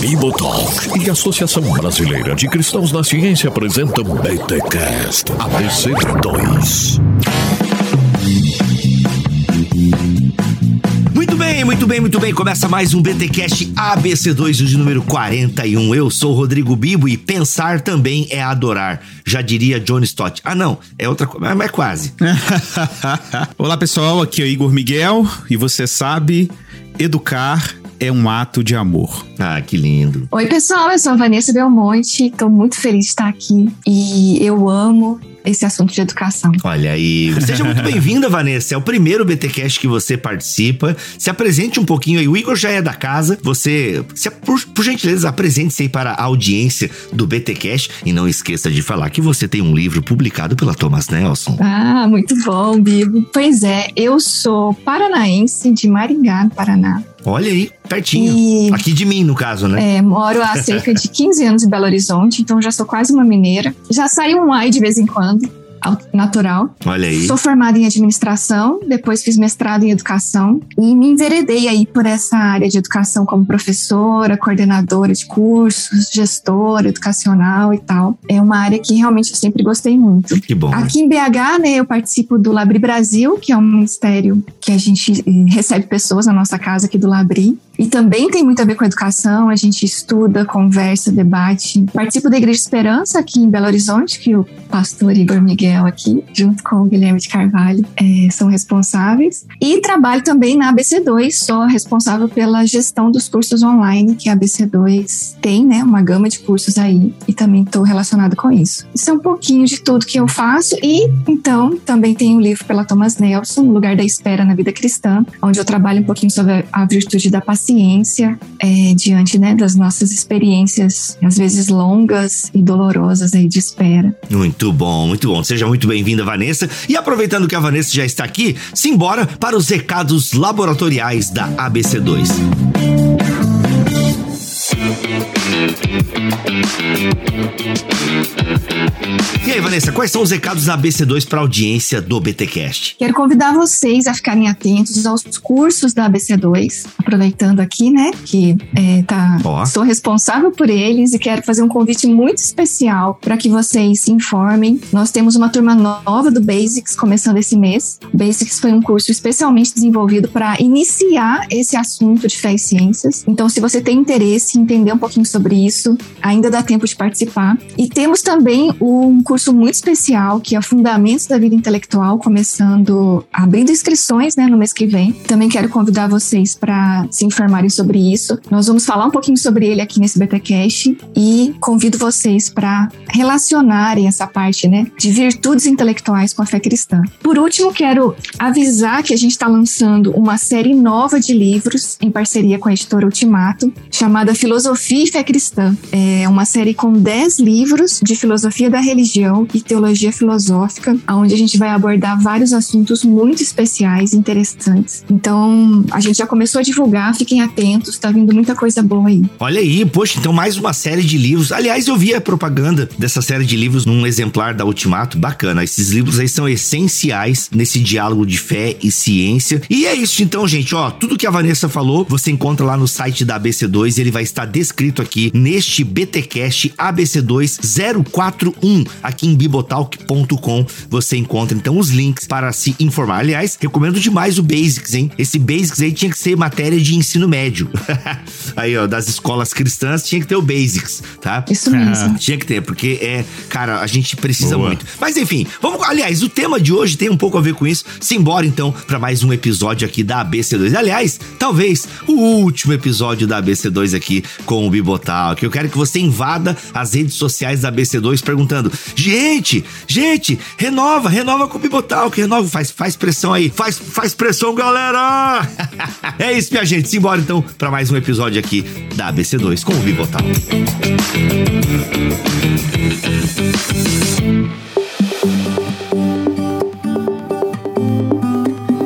Bibotalk e a Associação Brasileira de Cristãos na Ciência apresentam BTCast ABC2. Muito bem, muito bem, muito bem. Começa mais um BTcast ABC2 de número 41. Eu sou o Rodrigo Bibo e pensar também é adorar. Já diria John Stott. Ah, não, é outra coisa, mas é quase. Olá, pessoal. Aqui é o Igor Miguel e você sabe, educar é um ato de amor. Ah, que lindo. Oi, pessoal, eu sou a Vanessa Belmonte, estou muito feliz de estar aqui e eu amo esse assunto de educação. Olha aí. Seja muito bem-vinda, Vanessa. É o primeiro BTcast que você participa. Se apresente um pouquinho aí. O Igor já é da casa. Você, se, por, por gentileza, apresente-se aí para a audiência do BTcast. E não esqueça de falar que você tem um livro publicado pela Thomas Nelson. Ah, muito bom, Bibo. Pois é, eu sou paranaense de Maringá, Paraná. Olha aí, pertinho. E, Aqui de mim, no caso, né? É, moro há cerca de 15 anos em Belo Horizonte, então já sou quase uma mineira. Já saiu um ai de vez em quando natural. Olha aí. Sou formada em administração, depois fiz mestrado em educação e me enveredei aí por essa área de educação como professora, coordenadora de cursos, gestora educacional e tal. É uma área que realmente eu sempre gostei muito. Que bom. Aqui em BH, né, eu participo do Labri Brasil, que é um ministério que a gente eh, recebe pessoas na nossa casa aqui do Labri. E também tem muito a ver com educação, a gente estuda, conversa, debate. Participo da Igreja Esperança aqui em Belo Horizonte, que o pastor Igor Miguel aqui, junto com o Guilherme de Carvalho, é, são responsáveis. E trabalho também na ABC2, sou responsável pela gestão dos cursos online que a ABC2 tem, né? Uma gama de cursos aí, e também estou relacionado com isso. Isso é um pouquinho de tudo que eu faço, e então também tem um livro pela Thomas Nelson, Lugar da Espera na Vida Cristã, onde eu trabalho um pouquinho sobre a virtude da paciência paciência é, diante né, das nossas experiências, às vezes longas e dolorosas aí de espera. Muito bom, muito bom. Seja muito bem-vinda, Vanessa. E aproveitando que a Vanessa já está aqui, simbora para os recados laboratoriais da ABC2. E aí, Vanessa, quais são os recados da ABC2 para a audiência do BTcast? Quero convidar vocês a ficarem atentos aos cursos da ABC2, aproveitando aqui, né, que é, tá, oh. sou responsável por eles e quero fazer um convite muito especial para que vocês se informem. Nós temos uma turma nova do Basics começando esse mês. O Basics foi um curso especialmente desenvolvido para iniciar esse assunto de fé e ciências. Então, se você tem interesse em entender um pouquinho sobre isso, ainda dá tempo de participar. E temos também um curso muito especial que é Fundamentos da Vida Intelectual, começando, abrindo inscrições né, no mês que vem. Também quero convidar vocês para se informarem sobre isso. Nós vamos falar um pouquinho sobre ele aqui nesse BTcast e convido vocês para relacionarem essa parte né, de virtudes intelectuais com a fé cristã. Por último, quero avisar que a gente está lançando uma série nova de livros em parceria com a editora Ultimato, chamada Filosofia e Fé Cristã. É uma série com 10 livros de filosofia da religião e teologia filosófica, onde a gente vai abordar vários assuntos muito especiais e interessantes. Então, a gente já começou a divulgar, fiquem atentos, tá vindo muita coisa boa aí. Olha aí, poxa, então mais uma série de livros. Aliás, eu vi a propaganda dessa série de livros num exemplar da Ultimato, bacana. Esses livros aí são essenciais nesse diálogo de fé e ciência. E é isso então, gente, ó, tudo que a Vanessa falou, você encontra lá no site da ABC2, ele vai estar descrito aqui neste BTcast ABC2 041 aqui em bibotalk.com. Você encontra então os links para se informar. Aliás, recomendo demais o Basics, hein? Esse Basics aí tinha que ser matéria de ensino médio. aí, ó, das escolas cristãs tinha que ter o Basics, tá? Isso mesmo. Ah, tinha que ter, porque é, cara, a gente precisa Boa. muito. Mas enfim, vamos, aliás, o tema de hoje tem um pouco a ver com isso. Simbora então para mais um episódio aqui da ABC2. Aliás, talvez o último episódio da ABC2 aqui com o Bibotal, que eu quero que você invada as redes sociais da ABC2 perguntando: gente, gente, renova, renova com o Bibotal, que renova, faz, faz pressão aí, faz, faz pressão, galera! é isso, minha gente. Simbora então para mais um episódio aqui da ABC2 com o Bibotal.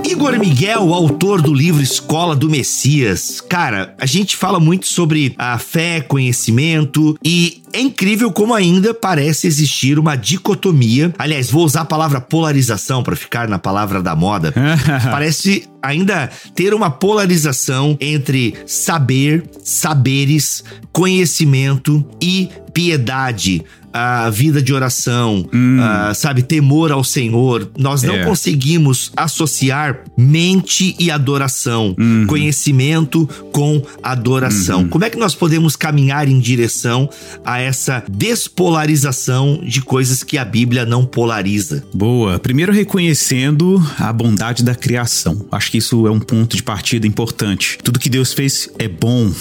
Igor Miguel, autor do livro Escola do Messias. Cara, a gente fala muito sobre a fé, conhecimento e é incrível como ainda parece existir uma dicotomia. Aliás, vou usar a palavra polarização para ficar na palavra da moda. parece ainda ter uma polarização entre saber, saberes, conhecimento e piedade, a vida de oração, hum. uh, sabe, temor ao Senhor. Nós não é. conseguimos associar mente e adoração, uhum. conhecimento com adoração. Uhum. Como é que nós podemos caminhar em direção a essa despolarização de coisas que a Bíblia não polariza? Boa. Primeiro reconhecendo a bondade da criação. Acho que isso é um ponto de partida importante. Tudo que Deus fez é bom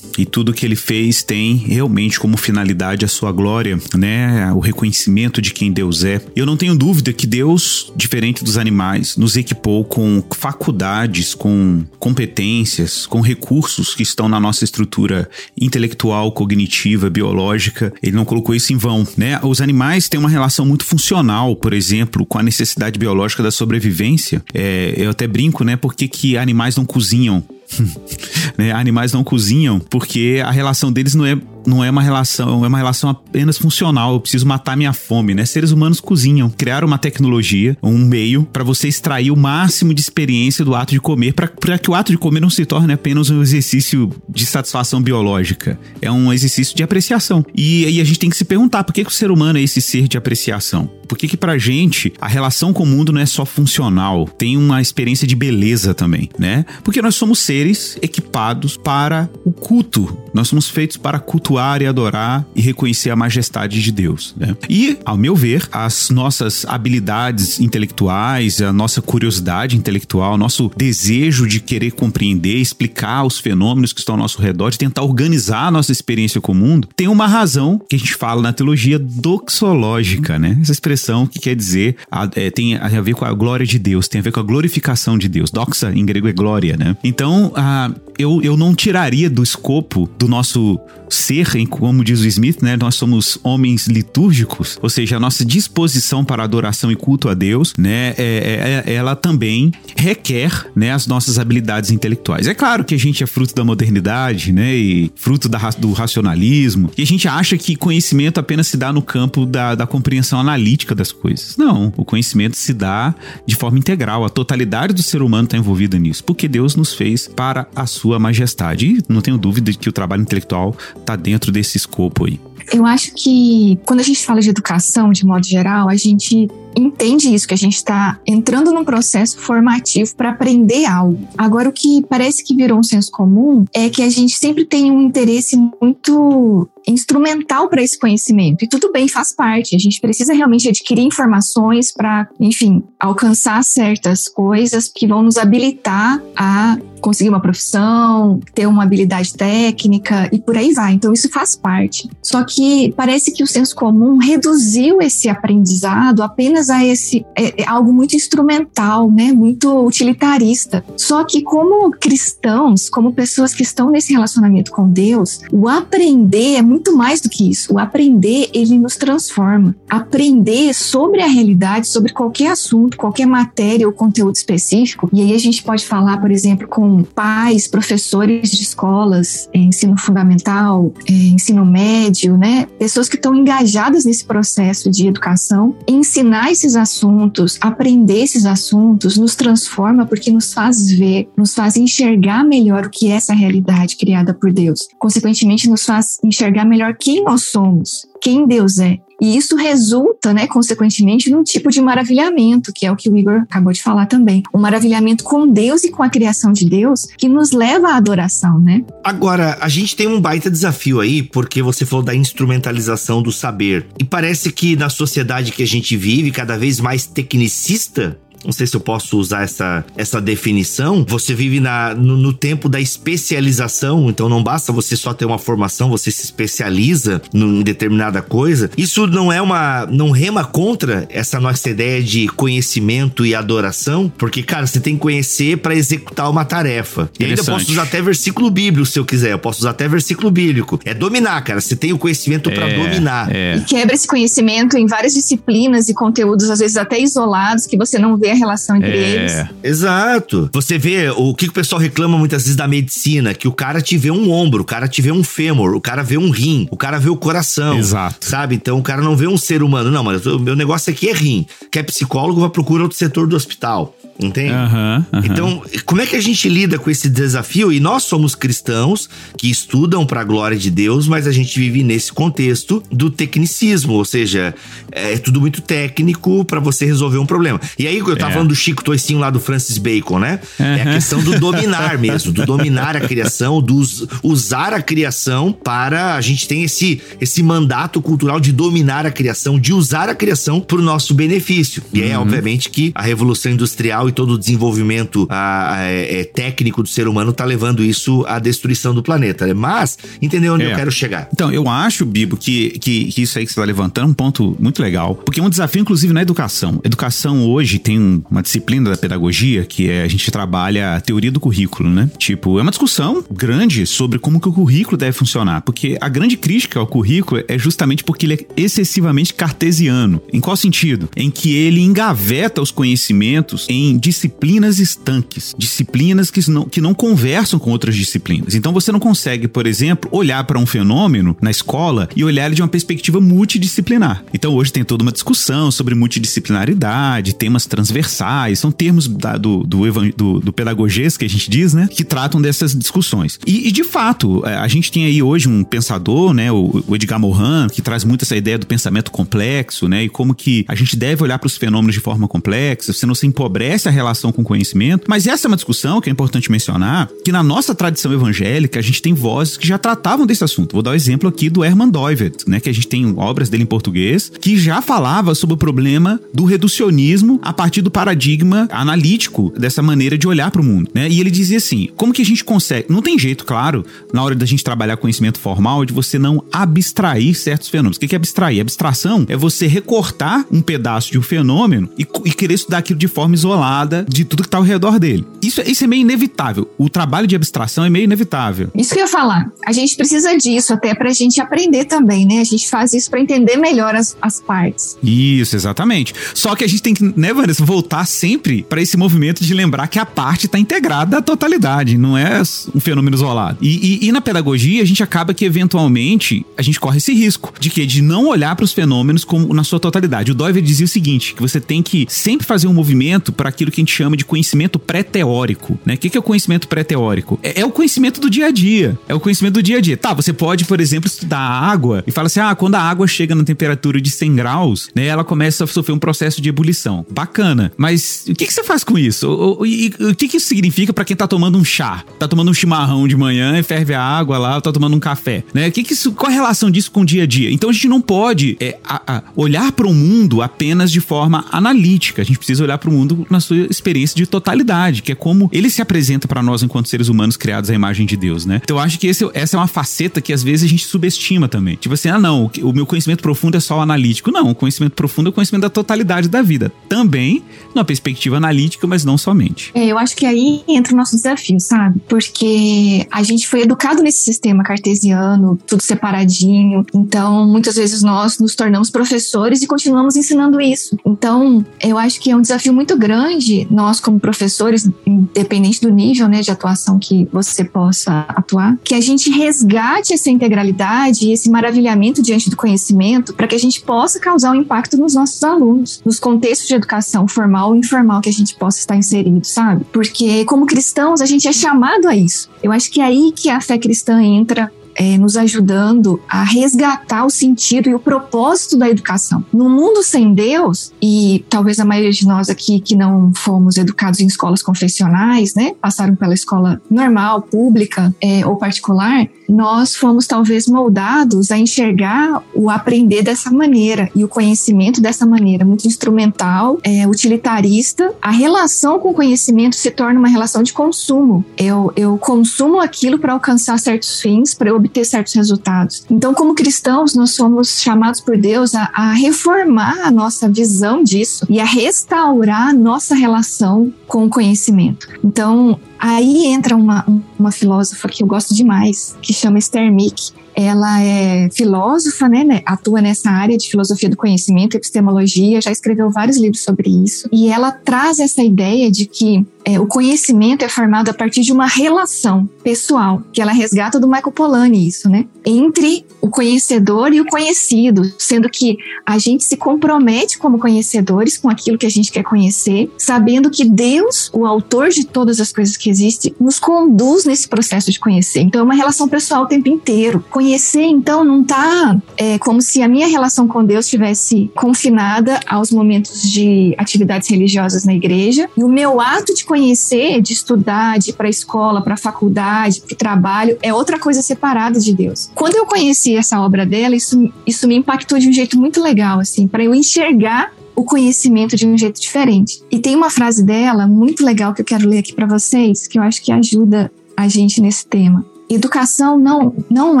e tudo que ele fez tem realmente como finalidade a sua glória, né? O reconhecimento de quem Deus é. Eu não tenho dúvida que Deus, diferente dos animais, nos equipou com faculdades, com competências, com recursos que estão na nossa estrutura intelectual, cognitiva, biológica. Ele não colocou isso em vão, né? Os animais têm uma relação muito funcional, por exemplo, com a necessidade biológica da sobrevivência. É, eu até brinco, né? Por que, que animais não cozinham? né? Animais não cozinham porque a relação deles não é não é uma relação, é uma relação apenas funcional. Eu preciso matar minha fome, né? Seres humanos cozinham, criaram uma tecnologia, um meio para você extrair o máximo de experiência do ato de comer, para que o ato de comer não se torne apenas um exercício de satisfação biológica. É um exercício de apreciação. E aí a gente tem que se perguntar por que, que o ser humano é esse ser de apreciação? Por que, que pra gente a relação com o mundo não é só funcional, tem uma experiência de beleza também, né? Porque nós somos seres equipados para o culto. Nós somos feitos para cultuar cultuar e adorar e reconhecer a majestade de Deus. Né? E, ao meu ver, as nossas habilidades intelectuais, a nossa curiosidade intelectual, nosso desejo de querer compreender, explicar os fenômenos que estão ao nosso redor, de tentar organizar a nossa experiência com o mundo, tem uma razão que a gente fala na teologia doxológica, né? Essa expressão que quer dizer, a, é, tem a ver com a glória de Deus, tem a ver com a glorificação de Deus. Doxa em grego é glória, né? Então, a, eu, eu não tiraria do escopo do nosso ser, como diz o Smith, né? Nós somos homens litúrgicos, ou seja, a nossa disposição para adoração e culto a Deus, né? É, é, é, ela também requer, né, as nossas habilidades intelectuais. É claro que a gente é fruto da modernidade, né? E fruto da, do racionalismo. E a gente acha que conhecimento apenas se dá no campo da, da compreensão analítica das coisas. Não, o conhecimento se dá de forma integral. A totalidade do ser humano está envolvida nisso, porque Deus nos fez para a sua majestade. E não tenho dúvida de que o trabalho intelectual tá dentro desse escopo aí? Eu acho que quando a gente fala de educação, de modo geral, a gente entende isso, que a gente está entrando num processo formativo para aprender algo. Agora, o que parece que virou um senso comum é que a gente sempre tem um interesse muito instrumental para esse conhecimento. E tudo bem, faz parte. A gente precisa realmente adquirir informações para, enfim, alcançar certas coisas que vão nos habilitar a conseguir uma profissão, ter uma habilidade técnica e por aí vai. Então isso faz parte. Só que parece que o senso comum reduziu esse aprendizado apenas a esse é, é algo muito instrumental, né? Muito utilitarista. Só que como cristãos, como pessoas que estão nesse relacionamento com Deus, o aprender é muito mais do que isso. O aprender ele nos transforma. Aprender sobre a realidade, sobre qualquer assunto, qualquer matéria ou conteúdo específico. E aí a gente pode falar, por exemplo, com pais, professores de escolas, é, ensino fundamental, é, ensino médio, né? Pessoas que estão engajadas nesse processo de educação. Ensinar esses assuntos, aprender esses assuntos, nos transforma porque nos faz ver, nos faz enxergar melhor o que é essa realidade criada por Deus. Consequentemente, nos faz enxergar melhor quem nós somos, quem Deus é. E isso resulta, né, consequentemente, num tipo de maravilhamento, que é o que o Igor acabou de falar também. Um maravilhamento com Deus e com a criação de Deus que nos leva à adoração, né? Agora, a gente tem um baita desafio aí, porque você falou da instrumentalização do saber. E parece que na sociedade que a gente vive, cada vez mais tecnicista, não sei se eu posso usar essa, essa definição. Você vive na, no, no, tempo da especialização, então não basta você só ter uma formação, você se especializa em determinada coisa. Isso não é uma. não rema contra essa nossa ideia de conhecimento e adoração, porque, cara, você tem que conhecer para executar uma tarefa. E ainda posso usar até versículo bíblico se eu quiser, eu posso usar até versículo bíblico. É dominar, cara. Você tem o conhecimento é, para dominar. É. E quebra esse conhecimento em várias disciplinas e conteúdos, às vezes até isolados, que você não vê a relação entre é. eles. Exato. Você vê o que o pessoal reclama muitas vezes da medicina, que o cara te vê um ombro, o cara te vê um fêmur, o cara vê um rim, o cara vê o coração. Exato. Sabe? Então o cara não vê um ser humano. Não, mas o meu negócio aqui é rim. Quer psicólogo, vai procurar outro setor do hospital. Entende? Uhum, uhum. Então, como é que a gente lida com esse desafio? E nós somos cristãos que estudam para a glória de Deus, mas a gente vive nesse contexto do tecnicismo, ou seja, é tudo muito técnico para você resolver um problema. E aí, eu tava é. falando do Chico Toicinho lá do Francis Bacon, né? Uhum. É a questão do dominar mesmo, do dominar a criação, do usar a criação para a gente tem esse esse mandato cultural de dominar a criação, de usar a criação para o nosso benefício. E é obviamente que a revolução industrial e todo o desenvolvimento a, a, é, é, técnico do ser humano tá levando isso à destruição do planeta. Mas, entendeu onde é. eu quero chegar? Então, eu acho, Bibo, que, que, que isso aí que você tá levantando é um ponto muito legal, porque é um desafio, inclusive, na educação. Educação hoje tem uma disciplina da pedagogia que é a gente trabalha a teoria do currículo, né? Tipo, é uma discussão grande sobre como que o currículo deve funcionar, porque a grande crítica ao currículo é justamente porque ele é excessivamente cartesiano. Em qual sentido? Em que ele engaveta os conhecimentos em disciplinas estanques, disciplinas que não, que não conversam com outras disciplinas. Então você não consegue, por exemplo, olhar para um fenômeno na escola e olhar ele de uma perspectiva multidisciplinar. Então hoje tem toda uma discussão sobre multidisciplinaridade, temas transversais, são termos da, do, do, do, do pedagogês que a gente diz, né, que tratam dessas discussões. E, e, de fato, é, a gente tem aí hoje um pensador, né, o, o Edgar Morin, que traz muito essa ideia do pensamento complexo, né, e como que a gente deve olhar para os fenômenos de forma complexa, você não se empobrece essa relação com o conhecimento, mas essa é uma discussão que é importante mencionar, que na nossa tradição evangélica a gente tem vozes que já tratavam desse assunto. Vou dar o um exemplo aqui do Herman Doivet, né, que a gente tem obras dele em português, que já falava sobre o problema do reducionismo a partir do paradigma analítico dessa maneira de olhar para o mundo, né? E ele dizia assim: como que a gente consegue? Não tem jeito, claro, na hora da gente trabalhar conhecimento formal, de você não abstrair certos fenômenos. O que é abstrair? Abstração é você recortar um pedaço de um fenômeno e, e querer estudar aquilo de forma isolada de tudo que está ao redor dele. Isso, isso é meio inevitável. O trabalho de abstração é meio inevitável. Isso que eu ia falar. A gente precisa disso até para a gente aprender também, né? A gente faz isso para entender melhor as, as partes. Isso, exatamente. Só que a gente tem que, né, Vanessa, voltar sempre para esse movimento de lembrar que a parte está integrada à totalidade, não é um fenômeno isolado. E, e, e, na pedagogia, a gente acaba que, eventualmente, a gente corre esse risco de que de não olhar para os fenômenos como na sua totalidade. O Doiver dizia o seguinte, que você tem que sempre fazer um movimento para que aquilo que a gente chama de conhecimento pré-teórico, né? O que é o conhecimento pré-teórico? É, é, o conhecimento do dia a dia. É o conhecimento do dia a dia. Tá, você pode, por exemplo, estudar a água e fala assim: ah, quando a água chega na temperatura de 100 graus, né, ela começa a sofrer um processo de ebulição. Bacana. Mas o que, que você faz com isso? O, o, e, o que, que isso significa para quem tá tomando um chá? Tá tomando um chimarrão de manhã e ferve a água lá, tá tomando um café, né? O que que isso, qual a relação disso com o dia a dia? Então a gente não pode é, a, a olhar para o mundo apenas de forma analítica. A gente precisa olhar para o mundo na sua experiência de totalidade, que é como ele se apresenta para nós enquanto seres humanos criados à imagem de Deus, né? Então eu acho que esse, essa é uma faceta que às vezes a gente subestima também. Tipo assim, ah não, o meu conhecimento profundo é só o analítico. Não, o conhecimento profundo é o conhecimento da totalidade da vida. Também numa perspectiva analítica, mas não somente. É, eu acho que aí entra o nosso desafio, sabe? Porque a gente foi educado nesse sistema cartesiano, tudo separadinho. Então, muitas vezes nós nos tornamos professores e continuamos ensinando isso. Então, eu acho que é um desafio muito grande hoje, nós como professores, independente do nível né, de atuação que você possa atuar, que a gente resgate essa integralidade e esse maravilhamento diante do conhecimento para que a gente possa causar um impacto nos nossos alunos, nos contextos de educação formal e informal que a gente possa estar inserido, sabe? Porque como cristãos a gente é chamado a isso. Eu acho que é aí que a fé cristã entra é, nos ajudando a resgatar o sentido e o propósito da educação. No mundo sem Deus, e talvez a maioria de nós aqui que não fomos educados em escolas confessionais, né, passaram pela escola normal, pública é, ou particular, nós fomos talvez moldados a enxergar o aprender dessa maneira e o conhecimento dessa maneira, muito instrumental, é, utilitarista. A relação com o conhecimento se torna uma relação de consumo. Eu, eu consumo aquilo para alcançar certos fins, para obter certos resultados. Então, como cristãos, nós somos chamados por Deus a, a reformar a nossa visão disso e a restaurar a nossa relação com o conhecimento. Então, Aí entra uma, uma filósofa que eu gosto demais, que chama Esther Mick. Ela é filósofa, né, né, atua nessa área de filosofia do conhecimento, epistemologia, já escreveu vários livros sobre isso. E ela traz essa ideia de que é, o conhecimento é formado a partir de uma relação pessoal, que ela resgata do Michael Polanyi isso, né? Entre o conhecedor e o conhecido, sendo que a gente se compromete como conhecedores com aquilo que a gente quer conhecer, sabendo que Deus, o autor de todas as coisas que existem, nos conduz nesse processo de conhecer. Então é uma relação pessoal o tempo inteiro. Conhecer, então, não tá é, como se a minha relação com Deus estivesse confinada aos momentos de atividades religiosas na igreja e o meu ato de conhecer, de estudar, de ir para a escola, para a faculdade, para o trabalho, é outra coisa separada de Deus. Quando eu conheci essa obra dela, isso, isso me impactou de um jeito muito legal, assim, para eu enxergar o conhecimento de um jeito diferente. E tem uma frase dela muito legal que eu quero ler aqui para vocês, que eu acho que ajuda a gente nesse tema. Educação não, não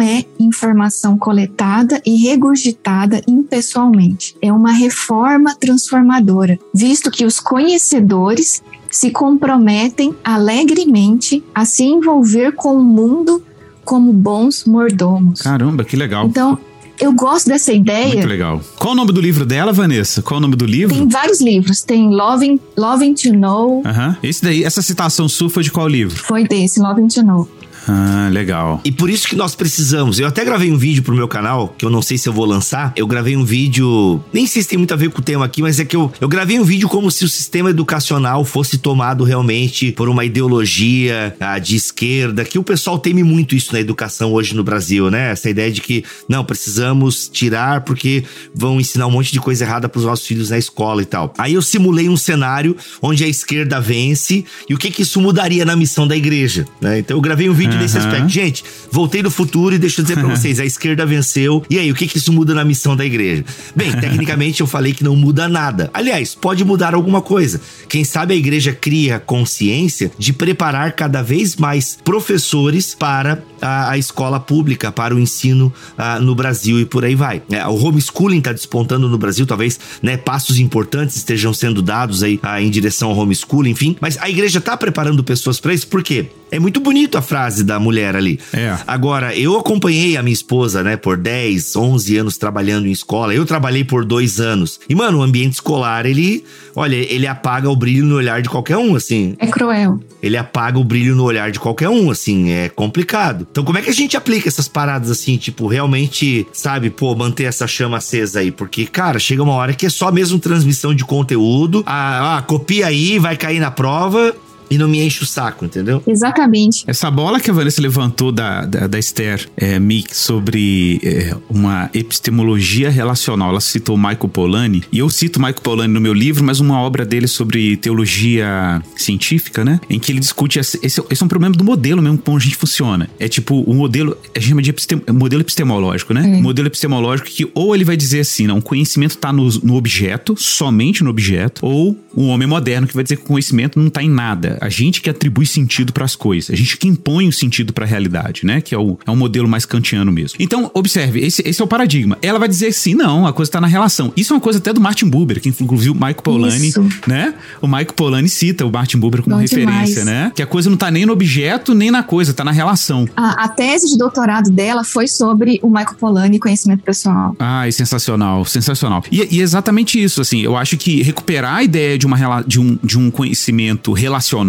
é informação coletada e regurgitada impessoalmente. É uma reforma transformadora, visto que os conhecedores se comprometem alegremente a se envolver com o mundo como bons mordomos. Caramba, que legal. Então, eu gosto dessa ideia. Muito legal. Qual o nome do livro dela, Vanessa? Qual o nome do livro? Tem vários livros. Tem Loving, Loving to Know. Aham. Uhum. Esse daí, essa citação sua foi de qual livro? Foi desse, Loving to Know. Ah, legal. E por isso que nós precisamos. Eu até gravei um vídeo pro meu canal, que eu não sei se eu vou lançar. Eu gravei um vídeo. Nem sei se tem muito a ver com o tema aqui, mas é que eu, eu gravei um vídeo como se o sistema educacional fosse tomado realmente por uma ideologia ah, de esquerda, que o pessoal teme muito isso na educação hoje no Brasil, né? Essa ideia de que, não, precisamos tirar porque vão ensinar um monte de coisa errada pros nossos filhos na escola e tal. Aí eu simulei um cenário onde a esquerda vence e o que que isso mudaria na missão da igreja, né? Então eu gravei um vídeo uhum. nesse aspecto. Gente, voltei do futuro e deixa eu dizer pra vocês: a esquerda venceu. E aí, o que, que isso muda na missão da igreja? Bem, tecnicamente eu falei que não muda nada. Aliás, pode mudar alguma coisa. Quem sabe a igreja cria consciência de preparar cada vez mais professores para a, a escola pública, para o ensino a, no Brasil e por aí vai. É, o homeschooling está despontando no Brasil, talvez né, passos importantes estejam sendo dados aí a, em direção ao homeschooling, enfim. Mas a igreja está preparando pessoas para isso, por quê? É muito bonito a frase da mulher ali. É. Agora, eu acompanhei a minha esposa, né, por 10, 11 anos trabalhando em escola. Eu trabalhei por dois anos. E, mano, o ambiente escolar, ele, olha, ele apaga o brilho no olhar de qualquer um, assim. É cruel. Ele apaga o brilho no olhar de qualquer um, assim, é complicado. Então, como é que a gente aplica essas paradas assim, tipo, realmente, sabe, pô, manter essa chama acesa aí? Porque, cara, chega uma hora que é só mesmo transmissão de conteúdo. Ah, ah copia aí, vai cair na prova e não me enche o saco, entendeu? Exatamente. Essa bola que a Vanessa levantou da, da, da Esther é, Mick sobre é, uma epistemologia relacional, ela citou Michael Polanyi, e eu cito Michael Polanyi no meu livro, mas uma obra dele sobre teologia científica, né? Em que ele discute esse, esse, esse é um problema do modelo mesmo, como a gente funciona. É tipo, o modelo, a gente chama de epistem, modelo epistemológico, né? É. Modelo epistemológico que ou ele vai dizer assim, não, o conhecimento está no, no objeto, somente no objeto, ou o homem moderno que vai dizer que o conhecimento não está em nada a gente que atribui sentido para as coisas, a gente que impõe o sentido para a realidade, né? Que é o, é um modelo mais kantiano mesmo. Então, observe, esse, esse é o paradigma. Ela vai dizer sim, não, a coisa está na relação. Isso é uma coisa até do Martin Buber, que inclusive o Michael Polanyi, Isso. né? O Michael Polanyi cita o Martin Buber como Bom referência, demais. né? Que a coisa não está nem no objeto, nem na coisa, está na relação. A, a, tese de doutorado dela foi sobre o Michael Polanyi e conhecimento pessoal. Ah, é sensacional, sensacional. E, e exatamente isso, assim, eu acho que recuperar a ideia de, uma, de, um, de um conhecimento relacional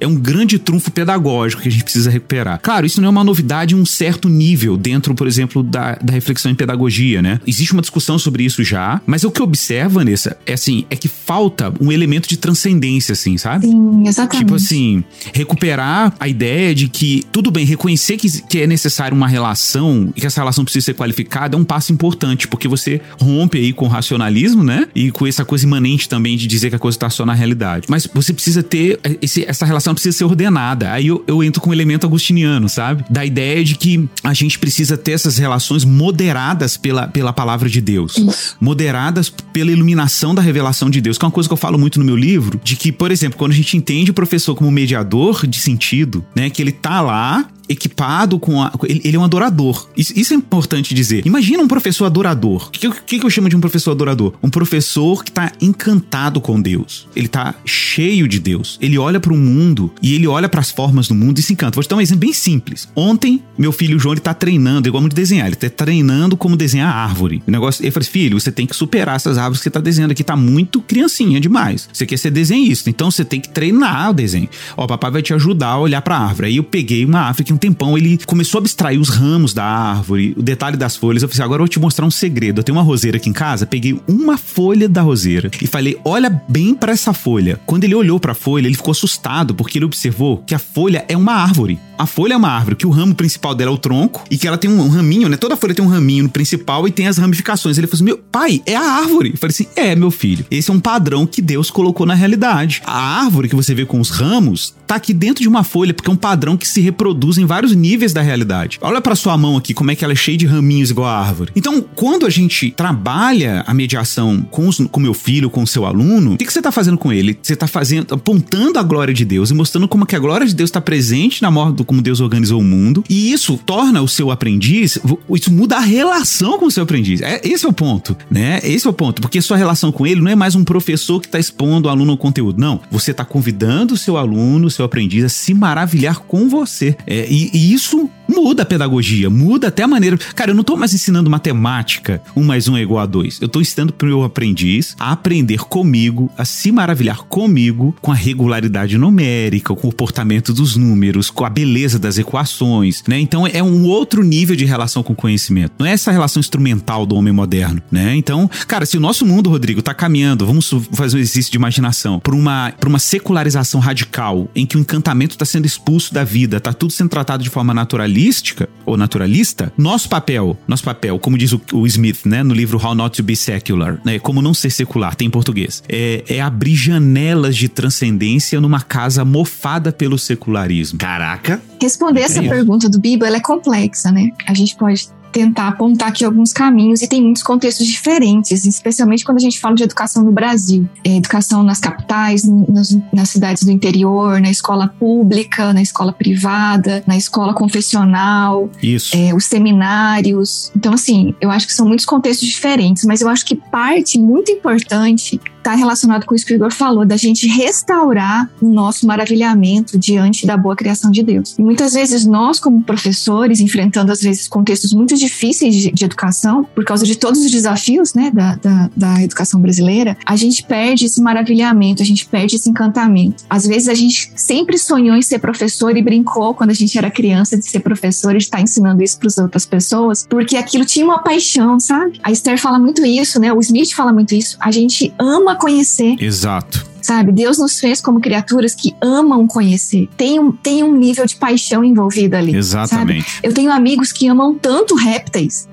é um grande trunfo pedagógico que a gente precisa recuperar. Claro, isso não é uma novidade em um certo nível dentro, por exemplo, da, da reflexão em pedagogia, né? Existe uma discussão sobre isso já, mas o que observa, Vanessa, é assim, é que falta um elemento de transcendência, assim, sabe? Sim, exatamente. Tipo assim, recuperar a ideia de que, tudo bem, reconhecer que, que é necessário uma relação e que essa relação precisa ser qualificada é um passo importante, porque você rompe aí com o racionalismo, né? E com essa coisa imanente também de dizer que a coisa está só na realidade. Mas você precisa ter esse, essa relação precisa ser ordenada. Aí eu, eu entro com o um elemento agustiniano, sabe? Da ideia de que a gente precisa ter essas relações moderadas pela, pela palavra de Deus. Isso. Moderadas pela iluminação da revelação de Deus, que é uma coisa que eu falo muito no meu livro, de que, por exemplo, quando a gente entende o professor como mediador de sentido, né, que ele tá lá equipado com a. Ele, ele é um adorador. Isso, isso, é importante dizer. Imagina um professor adorador. O que, que, que, eu chamo de um professor adorador? Um professor que tá encantado com Deus. Ele tá cheio de Deus. Ele olha para o mundo e ele olha para as formas do mundo e se encanta. Vou te dar um exemplo bem simples. Ontem, meu filho João, ele tá treinando, igual de desenhar. Ele tá treinando como desenhar árvore. O negócio, ele falou assim, filho, você tem que superar essas árvores que você tá desenhando aqui. Tá muito criancinha demais. Você quer ser desenhista, então você tem que treinar o desenho. Ó, papai vai te ajudar a olhar pra árvore. Aí eu peguei uma árvore que um tempão ele começou a abstrair os ramos da árvore, o detalhe das folhas. Eu falei assim, agora eu vou te mostrar um segredo. Eu tenho uma roseira aqui em casa, peguei uma folha da roseira e falei, olha bem para essa folha. Quando ele olhou para a folha, ele ficou assustado porque ele observou que a folha é uma árvore. A folha é uma árvore, que o ramo principal dela é o tronco e que ela tem um, raminho, né? Toda folha tem um raminho no principal e tem as ramificações. Ele falou assim: Meu pai, é a árvore. Eu falei assim: É, meu filho. Esse é um padrão que Deus colocou na realidade. A árvore que você vê com os ramos tá aqui dentro de uma folha, porque é um padrão que se reproduz em vários níveis da realidade. Olha para sua mão aqui, como é que ela é cheia de raminhos igual a árvore. Então, quando a gente trabalha a mediação com, os, com meu filho, com o seu aluno, o que, que você tá fazendo com ele? Você tá fazendo, apontando a glória de Deus e mostrando como que a glória de Deus está presente na morte como Deus organizou o mundo. E isso torna o seu aprendiz, isso muda a relação com o seu aprendiz. É, esse é o ponto, né? Esse é o ponto, porque sua relação com ele não é mais um professor que está expondo o aluno ao conteúdo. Não, você está convidando o seu aluno, o seu aprendiz a se maravilhar com você. É, e, e isso muda a pedagogia, muda até a maneira. Cara, eu não tô mais ensinando matemática, um mais um é igual a dois. Eu tô ensinando pro meu aprendiz a aprender comigo, a se maravilhar comigo com a regularidade numérica, o comportamento dos números, com a beleza das equações, né? Então é um outro nível de relação com o conhecimento. Não é essa relação instrumental do homem moderno, né? Então, cara, se o nosso mundo, Rodrigo, tá caminhando, vamos fazer um exercício de imaginação, por uma, por uma secularização radical, em que o encantamento está sendo expulso da vida, tá tudo sendo tratado de forma naturalística ou naturalista, nosso papel, nosso papel, como diz o, o Smith, né, no livro How Not to Be Secular, né, como não ser secular, tem em português, é, é abrir janelas de transcendência numa casa mofada pelo secularismo. Caraca! Responder essa pergunta do Bibo, ela é complexa, né? A gente pode tentar apontar aqui alguns caminhos e tem muitos contextos diferentes, especialmente quando a gente fala de educação no Brasil. É, educação nas capitais, nas, nas, cidades do interior, na escola pública, na escola privada, na escola confessional, é, os seminários. Então, assim, eu acho que são muitos contextos diferentes, mas eu acho que parte muito importante está relacionado com isso que o Igor falou, da gente restaurar o nosso maravilhamento diante da boa criação de Deus. E muitas vezes nós, como professores, enfrentando às vezes contextos muito difíceis de, de educação, por causa de todos os desafios né, da, da, da, educação brasileira, a gente perde esse maravilhamento, a gente perde esse encantamento. Às vezes a gente sempre sonhou em ser professor e brincou quando a gente era criança de ser professor e de estar ensinando isso para as outras pessoas, porque aquilo tinha uma paixão, sabe? A Esther fala muito isso, né? O Smith fala muito isso. A gente ama conhecer. Exato. Sabe, Deus nos fez como criaturas que amam conhecer. Tem um, tem um nível de paixão envolvido ali. Exatamente. Sabe? Eu tenho amigos que amam tanto répteis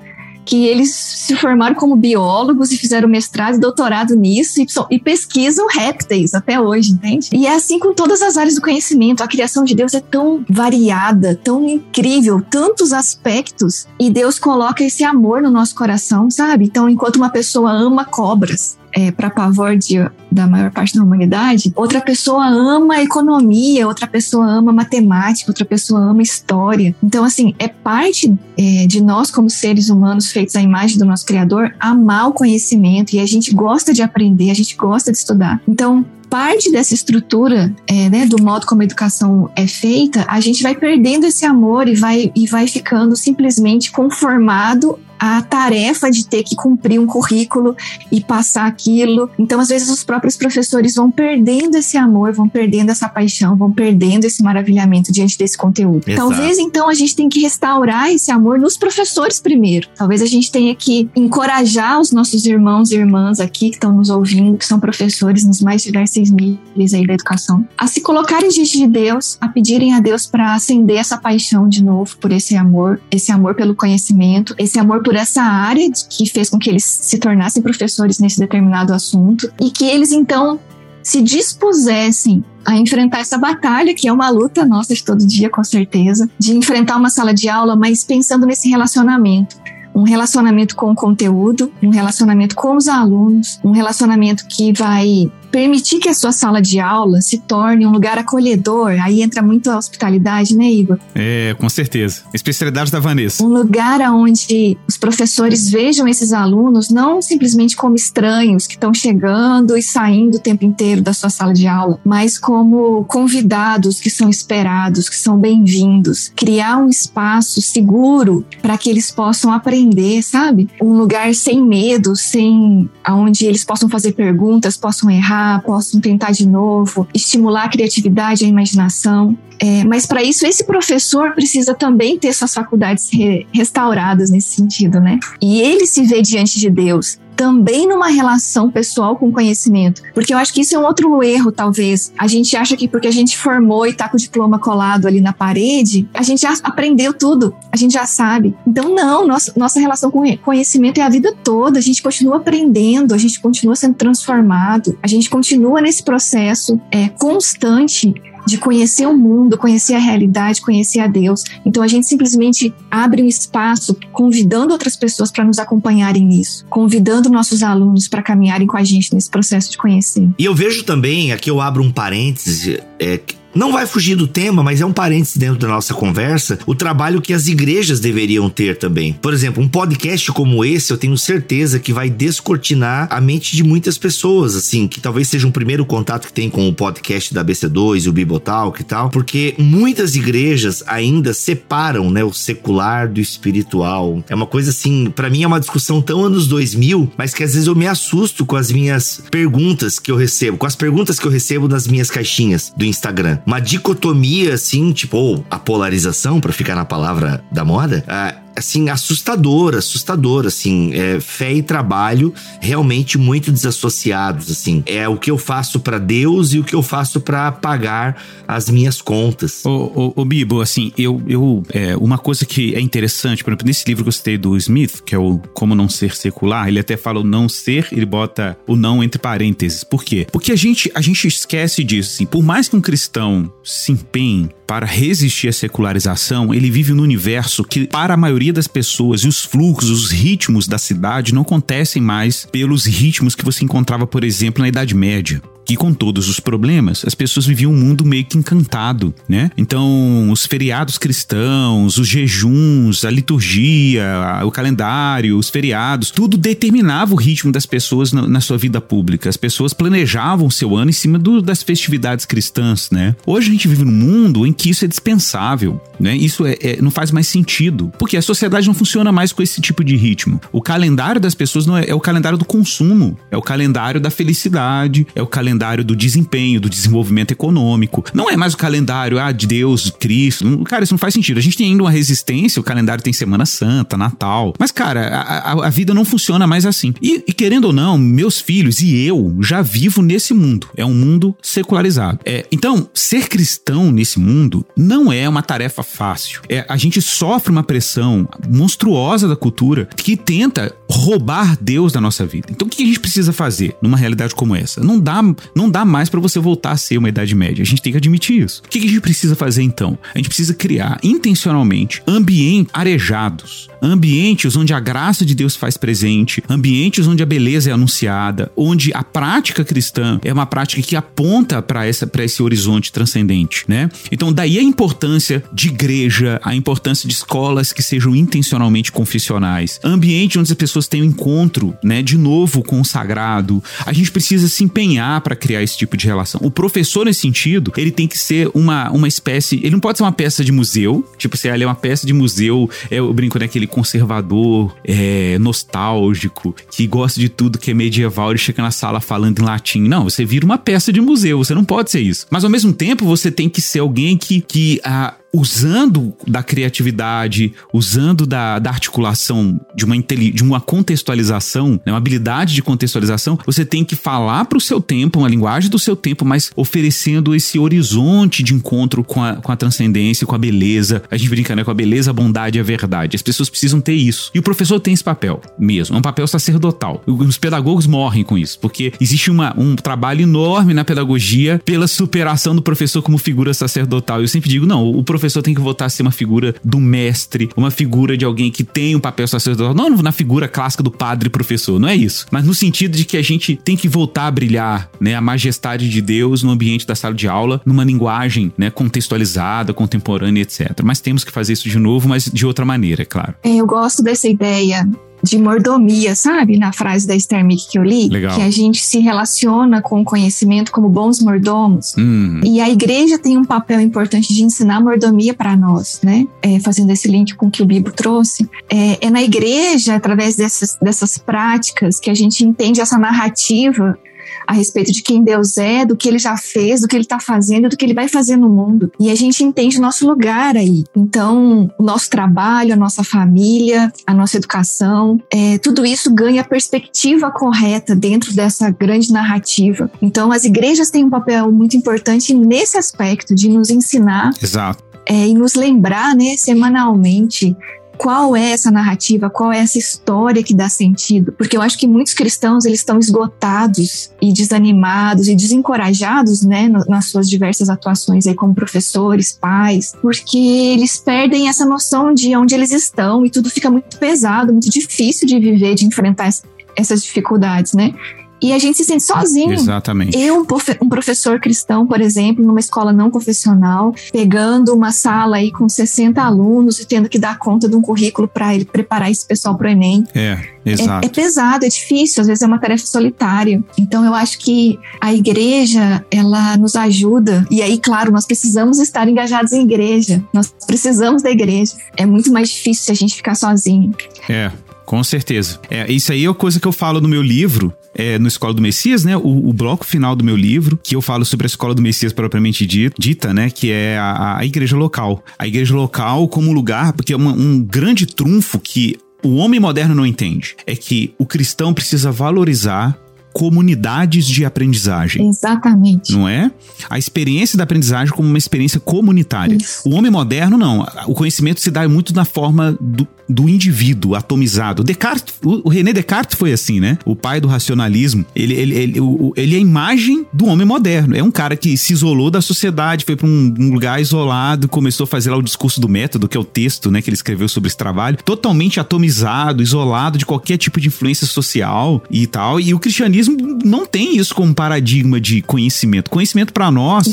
que eles se formaram como biólogos e fizeram mestrado e doutorado nisso e, e, pesquisam répteis até hoje, entende? E é assim com todas as áreas do conhecimento. A criação de Deus é tão variada, tão incrível, tantos aspectos, e Deus coloca esse amor no nosso coração, sabe? Então, enquanto uma pessoa ama cobras, é, para pavor de, da maior parte da humanidade, outra pessoa ama economia, outra pessoa ama matemática, outra pessoa ama história. Então, assim, é parte é, de nós, como seres humanos feitos à imagem do nosso Criador, amar o conhecimento e a gente gosta de aprender, a gente gosta de estudar. Então, parte dessa estrutura, é, né, do modo como a educação é feita, a gente vai perdendo esse amor e vai, e vai ficando simplesmente conformado a tarefa de ter que cumprir um currículo e passar aquilo. Então, às vezes, os próprios professores vão perdendo esse amor, vão perdendo essa paixão, vão perdendo esse maravilhamento diante desse conteúdo. Exato. Talvez, então, a gente tenha que restaurar esse amor nos professores primeiro. Talvez a gente tenha que encorajar os nossos irmãos e irmãs aqui que estão nos ouvindo, que são professores nos mais diversos níveis aí da educação, a se colocarem diante de Deus, a pedirem a Deus para acender essa paixão de novo por esse amor, esse amor pelo conhecimento, esse amor por essa área que fez com que eles se tornassem professores nesse determinado assunto e que eles então se dispusessem a enfrentar essa batalha, que é uma luta nossa de todo dia, com certeza, de enfrentar uma sala de aula, mas pensando nesse relacionamento. Um relacionamento com o conteúdo, um relacionamento com os alunos, um relacionamento que vai permitir que a sua sala de aula se torne um lugar acolhedor. Aí entra muito a hospitalidade, né, Igor? É, com certeza. Especialidade da Vanessa. Um lugar onde os professores vejam esses alunos não simplesmente como estranhos que estão chegando e saindo o tempo inteiro da sua sala de aula, mas como convidados que são esperados, que são bem-vindos. Criar um espaço seguro para que eles possam aprender, sabe? Um lugar sem medo, sem aonde eles possam fazer perguntas, possam errar, possam tentar de novo, estimular a criatividade a imaginação. É, mas para isso, esse professor precisa também ter suas faculdades re restauradas nesse sentido, né? E ele se vê diante de Deus também numa relação pessoal com conhecimento. Porque eu acho que isso é um outro erro, talvez. A gente acha que porque a gente formou e tá com o diploma colado ali na parede, a gente já aprendeu tudo, a gente já sabe. Então, não, nossa, nossa relação com conhecimento é a vida toda, a gente continua aprendendo, a gente continua sendo transformado, a gente continua nesse processo é, constante de conhecer o mundo, conhecer a realidade, conhecer a Deus. Então a gente simplesmente abre um espaço convidando outras pessoas para nos acompanharem nisso, convidando nossos alunos para caminharem com a gente nesse processo de conhecer. E eu vejo também, aqui eu abro um parêntese, é, não vai fugir do tema, mas é um parêntese dentro da nossa conversa, o trabalho que as igrejas deveriam ter também. Por exemplo, um podcast como esse, eu tenho certeza que vai descortinar a mente de muitas pessoas, assim, que talvez seja um primeiro contato que tem com o podcast da BC2 e o Bibotalk e tal, porque muitas igrejas ainda separam, né, o secular do espiritual. É uma coisa assim, para mim é uma discussão tão anos 2000, mas que às vezes eu me assusto com as minhas perguntas que eu recebo, com as perguntas que eu recebo nas minhas caixinhas do Instagram uma dicotomia assim, tipo, ou a polarização, para ficar na palavra da moda, uh, assim, assustador, assustador, assim, é, fé e trabalho realmente muito desassociados, assim. É o que eu faço para Deus e o que eu faço para pagar as minhas contas. Ô, ô, ô Bibo, assim, eu, eu é, uma coisa que é interessante, por exemplo, nesse livro que eu citei do Smith, que é o Como Não Ser Secular, ele até fala o não ser, ele bota o não entre parênteses. Por quê? Porque a gente, a gente esquece disso, assim, por mais que um cristão se empenhe para resistir à secularização, ele vive num universo que, para a maioria das pessoas, e os fluxos, os ritmos da cidade não acontecem mais pelos ritmos que você encontrava, por exemplo, na Idade Média que com todos os problemas, as pessoas viviam um mundo meio que encantado, né? Então, os feriados cristãos, os jejuns, a liturgia, o calendário, os feriados, tudo determinava o ritmo das pessoas na, na sua vida pública. As pessoas planejavam seu ano em cima do, das festividades cristãs, né? Hoje a gente vive num mundo em que isso é dispensável, né? Isso é, é, não faz mais sentido, porque a sociedade não funciona mais com esse tipo de ritmo. O calendário das pessoas não é, é o calendário do consumo, é o calendário da felicidade, é o calendário calendário do desempenho, do desenvolvimento econômico. Não é mais o calendário ah, de Deus, de Cristo. Cara, isso não faz sentido. A gente tem ainda uma resistência, o calendário tem Semana Santa, Natal. Mas, cara, a, a, a vida não funciona mais assim. E, e, querendo ou não, meus filhos e eu já vivo nesse mundo. É um mundo secularizado. É, então, ser cristão nesse mundo não é uma tarefa fácil. É, a gente sofre uma pressão monstruosa da cultura que tenta roubar Deus da nossa vida. Então, o que a gente precisa fazer numa realidade como essa? Não dá não dá mais para você voltar a ser uma Idade Média. A gente tem que admitir isso. O que a gente precisa fazer então? A gente precisa criar intencionalmente ambientes arejados, ambientes onde a graça de Deus faz presente, ambientes onde a beleza é anunciada, onde a prática cristã é uma prática que aponta para essa para esse horizonte transcendente, né? Então daí a importância de igreja, a importância de escolas que sejam intencionalmente confessionais, ambiente onde as pessoas tenham encontro, né, de novo com o sagrado. A gente precisa se empenhar para criar esse tipo de relação. O professor, nesse sentido, ele tem que ser uma, uma espécie. Ele não pode ser uma peça de museu. Tipo, se ele é uma peça de museu, é, eu brinco, né? Aquele conservador, é, nostálgico, que gosta de tudo que é medieval, ele chega na sala falando em latim. Não, você vira uma peça de museu, você não pode ser isso. Mas ao mesmo tempo, você tem que ser alguém que, que a, usando da criatividade, usando da, da articulação de uma, de uma contextualização, né, uma habilidade de contextualização, você tem que falar para o seu tempo, uma linguagem do seu tempo, mas oferecendo esse horizonte de encontro com a, com a transcendência, com a beleza. A gente brinca né, com a beleza, a bondade e a verdade. As pessoas precisam ter isso. E o professor tem esse papel mesmo, é um papel sacerdotal. Os pedagogos morrem com isso, porque existe uma, um trabalho enorme na pedagogia pela superação do professor como figura sacerdotal. Eu sempre digo, não, o professor professor tem que voltar a ser uma figura do mestre, uma figura de alguém que tem um papel sacerdotal. Não na figura clássica do padre professor, não é isso. Mas no sentido de que a gente tem que voltar a brilhar, né? A majestade de Deus no ambiente da sala de aula, numa linguagem, né? Contextualizada, contemporânea, etc. Mas temos que fazer isso de novo, mas de outra maneira, é claro. É, eu gosto dessa ideia de mordomia, sabe? Na frase da Esther Mick que eu li. Legal. Que a gente se relaciona com o conhecimento como bons mordomos. Hum. E a igreja tem um papel importante de ensinar mordomia para nós, né? É, fazendo esse link com o que o Bibo trouxe. É, é na igreja, através dessas, dessas práticas, que a gente entende essa narrativa a respeito de quem Deus é, do que ele já fez, do que ele está fazendo, do que ele vai fazer no mundo. E a gente entende o nosso lugar aí. Então, o nosso trabalho, a nossa família, a nossa educação, é, tudo isso ganha perspectiva correta dentro dessa grande narrativa. Então, as igrejas têm um papel muito importante nesse aspecto de nos ensinar. Exato. É, e nos lembrar, né, semanalmente qual é essa narrativa, qual é essa história que dá sentido, porque eu acho que muitos cristãos eles estão esgotados e desanimados e desencorajados, né, nas suas diversas atuações aí como professores, pais, porque eles perdem essa noção de onde eles estão e tudo fica muito pesado, muito difícil de viver, de enfrentar essas dificuldades, né? E a gente se sente sozinho. Exatamente. Eu, um professor cristão, por exemplo, numa escola não confessional, pegando uma sala aí com 60 alunos e tendo que dar conta de um currículo para ele preparar esse pessoal para o Enem. É, exato. É, é, pesado, é difícil, às vezes é uma tarefa solitária. Então eu acho que a igreja, ela nos ajuda. E aí, claro, nós precisamos estar engajados em igreja. Nós precisamos da igreja. É muito mais difícil se a gente ficar sozinho. É, com certeza. É, isso aí é a coisa que eu falo no meu livro, é, no Escola do Messias, né? O, o, bloco final do meu livro, que eu falo sobre a Escola do Messias propriamente dita, né? Que é a, a igreja local. A igreja local como lugar, porque é uma, um grande trunfo que o homem moderno não entende. É que o cristão precisa valorizar comunidades de aprendizagem. Exatamente. Não é? A experiência da aprendizagem como uma experiência comunitária. Isso. O homem moderno, não. O conhecimento se dá muito na forma do, do indivíduo atomizado. Descartes, o, René Descartes foi assim, né? O pai do racionalismo. Ele, ele, ele, ele é a imagem do homem moderno. É um cara que se isolou da sociedade, foi para um, um, lugar isolado, começou a fazer lá o discurso do método, que é o texto, né, que ele escreveu sobre esse trabalho, totalmente atomizado, isolado de qualquer tipo de influência social e tal. E o cristianismo não tem isso como paradigma de conhecimento. Conhecimento para nós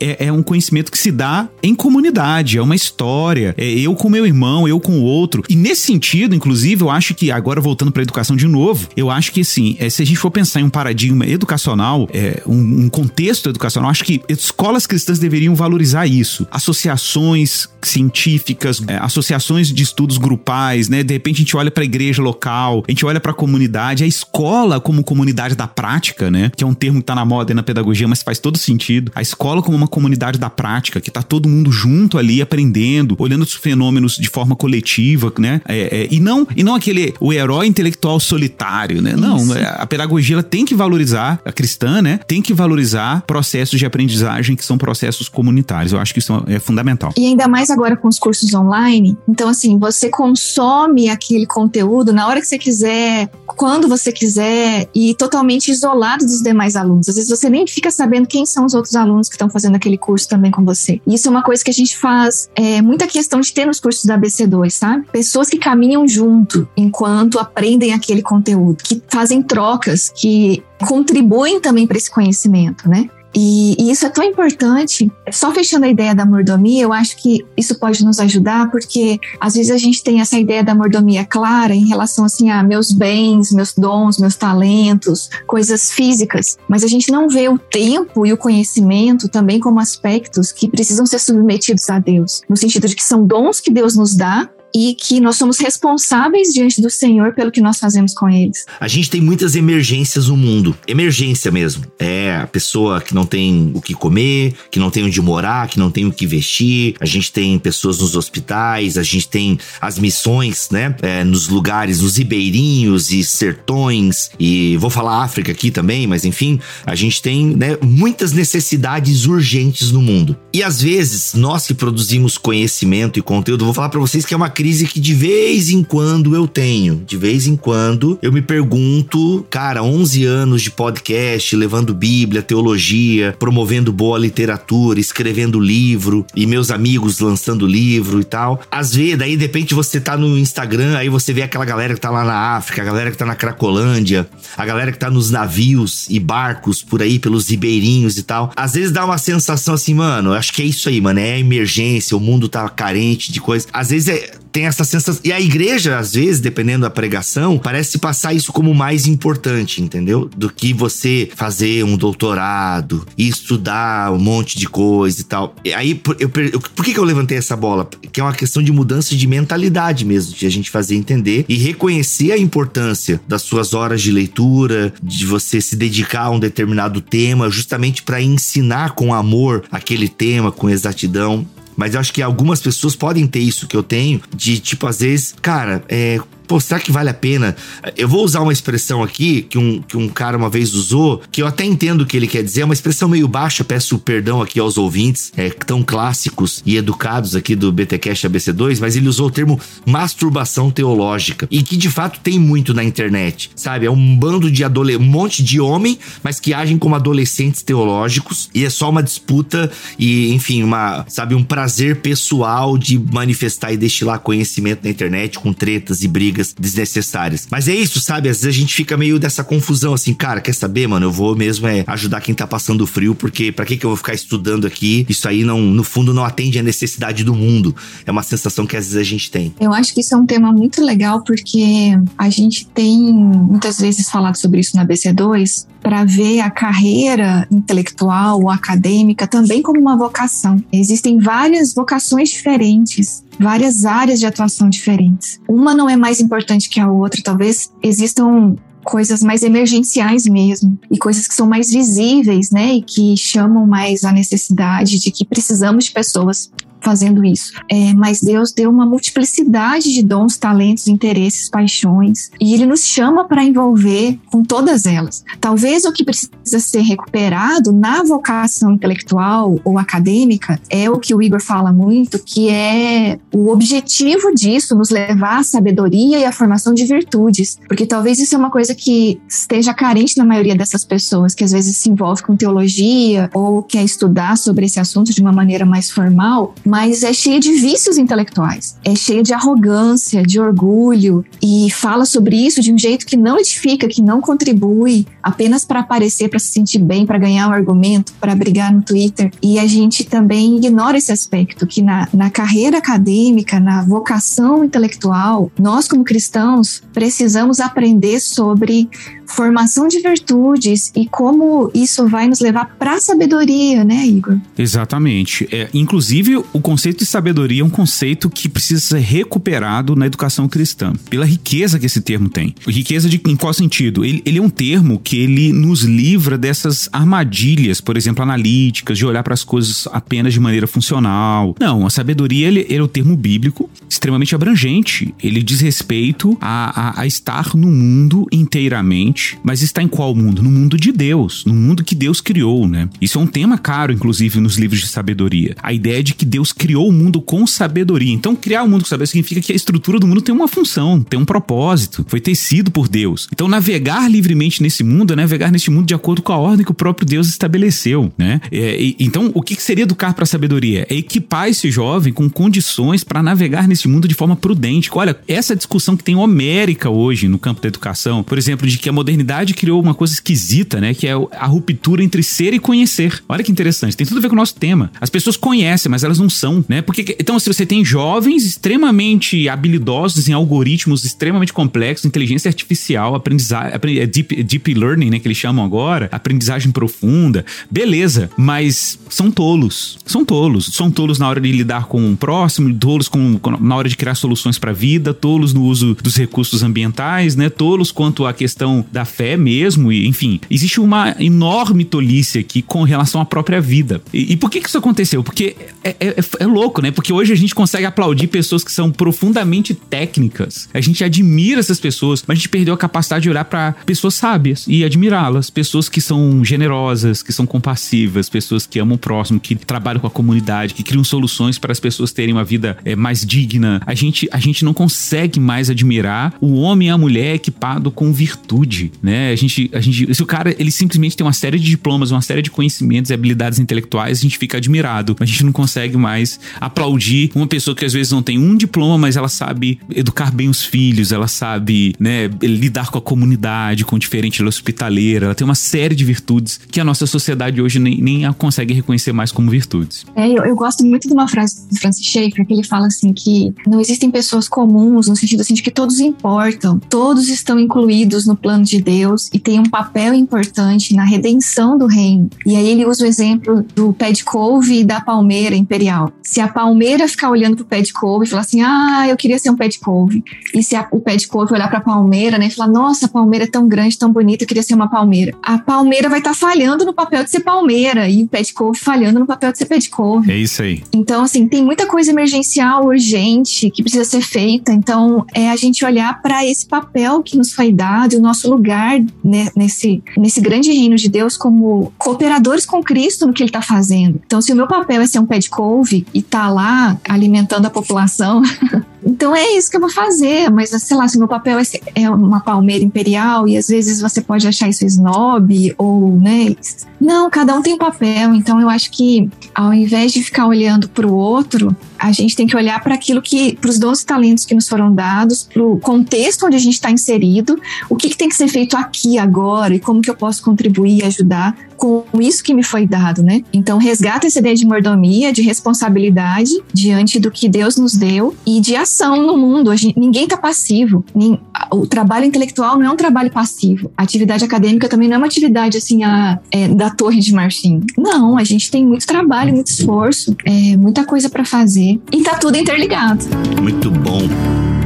é, é, um conhecimento que se dá em comunidade, é uma história. É eu com meu irmão, eu com o outro. E nesse sentido, inclusive, eu acho que, agora voltando para educação de novo, eu acho que assim, é, se a gente for pensar em um paradigma educacional, é, um, um contexto educacional, acho que escolas cristãs deveriam valorizar isso. Associações científicas, é, associações de estudos grupais, né? De repente a gente olha para a igreja local, a gente olha para a comunidade, a escola como comunidade da prática, né? Que é um termo que tá na moda na pedagogia, mas faz todo sentido. A escola como uma comunidade da prática, que tá todo mundo junto ali aprendendo, olhando os fenômenos de forma coletiva, né? É, é, e não e não aquele o herói intelectual solitário, né? Não, é, a pedagogia ela tem que valorizar a cristã, né? Tem que valorizar processos de aprendizagem que são processos comunitários. Eu acho que isso é fundamental. E ainda mais agora com os cursos online. Então, assim, você consome aquele conteúdo na hora que você quiser, quando você quiser e totalmente isolado dos demais alunos. Às vezes você nem fica sabendo quem são os outros alunos que estão fazendo aquele curso também com você. E isso é uma coisa que a gente faz é, muita questão de ter nos cursos da BC2, sabe? Pessoas que caminham junto enquanto aprendem aquele conteúdo, que fazem trocas, que contribuem também para esse conhecimento, né? E, e, isso é tão importante. Só fechando a ideia da mordomia, eu acho que isso pode nos ajudar, porque às vezes a gente tem essa ideia da mordomia clara em relação assim a meus bens, meus dons, meus talentos, coisas físicas, mas a gente não vê o tempo e o conhecimento também como aspectos que precisam ser submetidos a Deus, no sentido de que são dons que Deus nos dá e que nós somos responsáveis diante do Senhor pelo que nós fazemos com eles. A gente tem muitas emergências no mundo. Emergência mesmo. É a pessoa que não tem o que comer, que não tem onde morar, que não tem o que vestir. A gente tem pessoas nos hospitais, a gente tem as missões, né? É, nos lugares, nos ribeirinhos e sertões. E vou falar África aqui também, mas enfim, a gente tem né, muitas necessidades urgentes no mundo. E às vezes, nós que produzimos conhecimento e conteúdo, vou falar para vocês que é uma crise que de vez em quando eu tenho. De vez em quando eu me pergunto, cara, 11 anos de podcast, levando Bíblia, teologia, promovendo boa literatura, escrevendo livro e meus amigos lançando livro e tal. Às vezes, daí de repente você tá no Instagram, aí você vê aquela galera que tá lá na África, a galera que tá na Cracolândia, a galera que tá nos navios e barcos por aí pelos ribeirinhos e tal. Às vezes dá uma sensação assim, mano, acho que é isso aí, mano, é a emergência, o mundo tá carente de coisas. Às vezes é, tem essa sensação. E a igreja, às vezes, dependendo da pregação, parece passar isso como mais importante, entendeu? Do que você fazer um doutorado e estudar um monte de coisa e tal. E aí, eu, eu, por que, que eu levantei essa bola? Que é uma questão de mudança de mentalidade mesmo, de a gente fazer entender e reconhecer a importância das suas horas de leitura, de você se dedicar a um determinado tema, justamente para ensinar com amor aquele tema, com exatidão. Mas eu acho que algumas pessoas podem ter isso que eu tenho, de tipo, às vezes, cara, é pô, será que vale a pena? Eu vou usar uma expressão aqui que um, que um cara uma vez usou, que eu até entendo o que ele quer dizer, é uma expressão meio baixa, peço perdão aqui aos ouvintes, é, tão clássicos e educados aqui do BTcast ABC2, mas ele usou o termo masturbação teológica, e que de fato tem muito na internet, sabe? É um bando de adolescentes, um monte de homem, mas que agem como adolescentes teológicos, e é só uma disputa e, enfim, uma, sabe, um prazer pessoal de manifestar e destilar conhecimento na internet com tretas e brigas desnecessárias. Mas é isso, sabe? Às vezes a gente fica meio dessa confusão assim, cara, quer saber, mano? Eu vou mesmo é ajudar quem tá passando frio, porque para que que eu vou ficar estudando aqui? Isso aí não, no fundo não atende a necessidade do mundo. É uma sensação que às vezes a gente tem. Eu acho que isso é um tema muito legal porque a gente tem muitas vezes falado sobre isso na BC2 para ver a carreira intelectual ou acadêmica também como uma vocação. Existem várias vocações diferentes várias áreas de atuação diferentes. Uma não é mais importante que a outra, talvez existam coisas mais emergenciais mesmo e coisas que são mais visíveis, né, e que chamam mais a necessidade de que precisamos de pessoas fazendo isso. É, mas Deus deu uma multiplicidade de dons, talentos, interesses, paixões, e Ele nos chama para envolver com todas elas. Talvez o que precisa ser recuperado na vocação intelectual ou acadêmica é o que o Igor fala muito, que é o objetivo disso, nos levar à sabedoria e à formação de virtudes, porque talvez isso é uma coisa que esteja carente na maioria dessas pessoas, que às vezes se envolve com teologia ou quer estudar sobre esse assunto de uma maneira mais formal, mas é cheia de vícios intelectuais, é cheia de arrogância, de orgulho e fala sobre isso de um jeito que não edifica, que não contribui, apenas para aparecer, para se sentir bem, para ganhar um argumento, para brigar no Twitter. E a gente também ignora esse aspecto que na, na carreira acadêmica, na vocação intelectual, nós como cristãos precisamos aprender sobre formação de virtudes e como isso vai nos levar para a sabedoria, né, Igor? Exatamente. É, inclusive, o conceito de sabedoria é um conceito que precisa ser recuperado na educação cristã, pela riqueza que esse termo tem. Riqueza de, em qual sentido? Ele, ele é um termo que ele nos livra dessas armadilhas, por exemplo, analíticas, de olhar para as coisas apenas de maneira funcional. Não, a sabedoria ele, ele é o um termo bíblico extremamente abrangente. Ele diz respeito a, a, a estar no mundo inteiramente mas está em qual mundo? No mundo de Deus, no mundo que Deus criou, né? Isso é um tema caro, inclusive, nos livros de sabedoria. A ideia de que Deus criou o mundo com sabedoria. Então, criar o mundo com sabedoria significa que a estrutura do mundo tem uma função, tem um propósito, foi tecido por Deus. Então, navegar livremente nesse mundo é navegar nesse mundo de acordo com a ordem que o próprio Deus estabeleceu, né? É, e, então, o que seria educar para sabedoria? É equipar esse jovem com condições para navegar nesse mundo de forma prudente. Olha, essa discussão que tem homérica hoje no campo da educação, por exemplo, de que a modernidade criou uma coisa esquisita, né? Que é a ruptura entre ser e conhecer. Olha que interessante, tem tudo a ver com o nosso tema. As pessoas conhecem, mas elas não né? Porque então se você tem jovens extremamente habilidosos em algoritmos extremamente complexos, inteligência artificial, aprendizagem, é deep, deep learning, né, que eles chamam agora, aprendizagem profunda, beleza, mas são tolos. São tolos. São tolos na hora de lidar com o próximo, tolos com, na hora de criar soluções para a vida, tolos no uso dos recursos ambientais, né? Tolos quanto à questão da fé mesmo, e enfim, existe uma enorme tolice aqui com relação à própria vida. E, e por que, que isso aconteceu? Porque é, é, é louco, né? Porque hoje a gente consegue aplaudir pessoas que são profundamente técnicas. A gente admira essas pessoas, mas a gente perdeu a capacidade de olhar para pessoas sábias e admirá-las. Pessoas que são generosas, que são compassivas, pessoas que amam o próximo, que trabalham com a comunidade, que criam soluções para as pessoas terem uma vida é, mais digna. A gente, a gente não consegue mais admirar o homem e a mulher equipado com virtude, né? A gente, a gente, se o cara ele simplesmente tem uma série de diplomas, uma série de conhecimentos e habilidades intelectuais, a gente fica admirado. A gente não consegue mais aplaudir uma pessoa que às vezes não tem um diploma, mas ela sabe educar bem os filhos, ela sabe, né, lidar com a comunidade, com o diferente, ela é hospitaleira, ela tem uma série de virtudes que a nossa sociedade hoje nem, nem a consegue reconhecer mais como virtudes. É, eu, eu gosto muito de uma frase do Francis Schaeffer que ele fala assim que não existem pessoas comuns no sentido assim de que todos importam, todos estão incluídos no plano de Deus e têm um papel importante na redenção do reino. E aí ele usa o exemplo do pé de couve e da palmeira imperial. Se a palmeira ficar olhando pro pé de couve e falar assim, ah, eu queria ser um pé de couve, e se a, o pé de couve olhar para a palmeira, né, e falar, nossa, a palmeira é tão grande, tão bonita, eu queria ser uma palmeira. A palmeira vai estar tá falhando no papel de ser palmeira e o pé de couve falhando no papel de ser pé de couve. É isso aí. Então, assim, tem muita coisa emergencial, urgente, que precisa ser feita. Então, é a gente olhar para esse papel que nos foi dado, o nosso lugar né, nesse, nesse grande reino de Deus como cooperadores com Cristo no que ele está fazendo. Então, se o meu papel é ser um pé de couve e tá lá alimentando a população, então é isso que eu vou fazer. Mas, sei lá, se meu papel é, é uma palmeira imperial e às vezes você pode achar isso snob ou, né? Não, cada um tem um papel. Então, eu acho que ao invés de ficar olhando para o outro, a gente tem que olhar para aquilo que, para os dons e talentos que nos foram dados, para o contexto onde a gente está inserido, o que, que, tem que ser feito aqui agora e como que eu posso contribuir e ajudar com isso que me foi dado, né? Então, resgata essa ideia de mordomia, de responsabilidade diante do que Deus nos deu e de ação no mundo. Gente, ninguém está passivo. Nem, o trabalho intelectual não é um trabalho passivo. A atividade acadêmica também não é uma atividade assim a, é, da torre de marfim. Não, a gente tem muito trabalho, muito esforço, é, muita coisa para fazer e tá tudo interligado. Muito bom.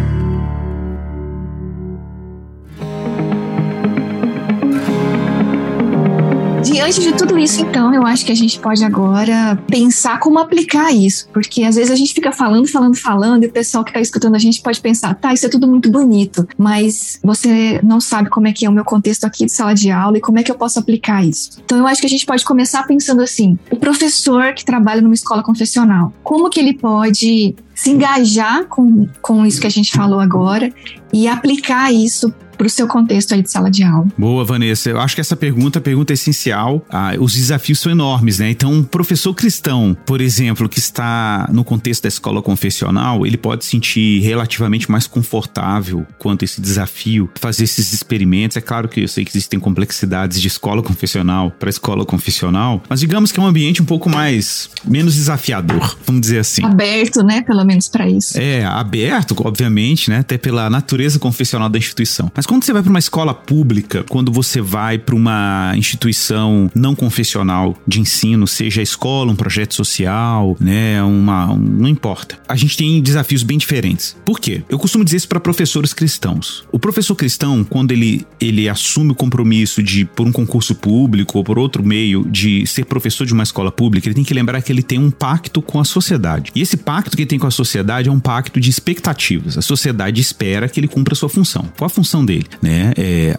Diante de tudo isso, então, eu acho que a gente pode agora pensar como aplicar isso, porque às vezes a gente fica falando, falando, falando, e o pessoal que está escutando a gente pode pensar, tá, isso é tudo muito bonito, mas você não sabe como é que é o meu contexto aqui de sala de aula e como é que eu posso aplicar isso. Então, eu acho que a gente pode começar pensando assim: o professor que trabalha numa escola confessional, como que ele pode se engajar com, com isso que a gente falou agora e aplicar isso para o seu contexto aí de sala de aula. Boa, Vanessa. Eu acho que essa pergunta, pergunta é essencial. Ah, os desafios são enormes, né? Então, um professor cristão, por exemplo, que está no contexto da escola confessional, ele pode se sentir relativamente mais confortável quanto a esse desafio, fazer esses experimentos. É claro que eu sei que existem complexidades de escola confessional para escola confessional, mas digamos que é um ambiente um pouco mais menos desafiador, vamos dizer assim. Aberto, né? Pelo menos para isso. É, aberto, obviamente, né? Até pela natureza confessional da instituição. Mas quando você vai para uma escola pública, quando você vai para uma instituição não confessional de ensino, seja a escola, um projeto social, né, uma, um, não importa. A gente tem desafios bem diferentes. Por quê? Eu costumo dizer isso para professores cristãos. O professor cristão, quando ele, ele assume o compromisso de, por um concurso público ou por outro meio, de ser professor de uma escola pública, ele tem que lembrar que ele tem um pacto com a sociedade. E esse pacto que ele tem com a sociedade é um pacto de expectativas. A sociedade espera que ele cumpra a sua função. Qual a função dele? né? É,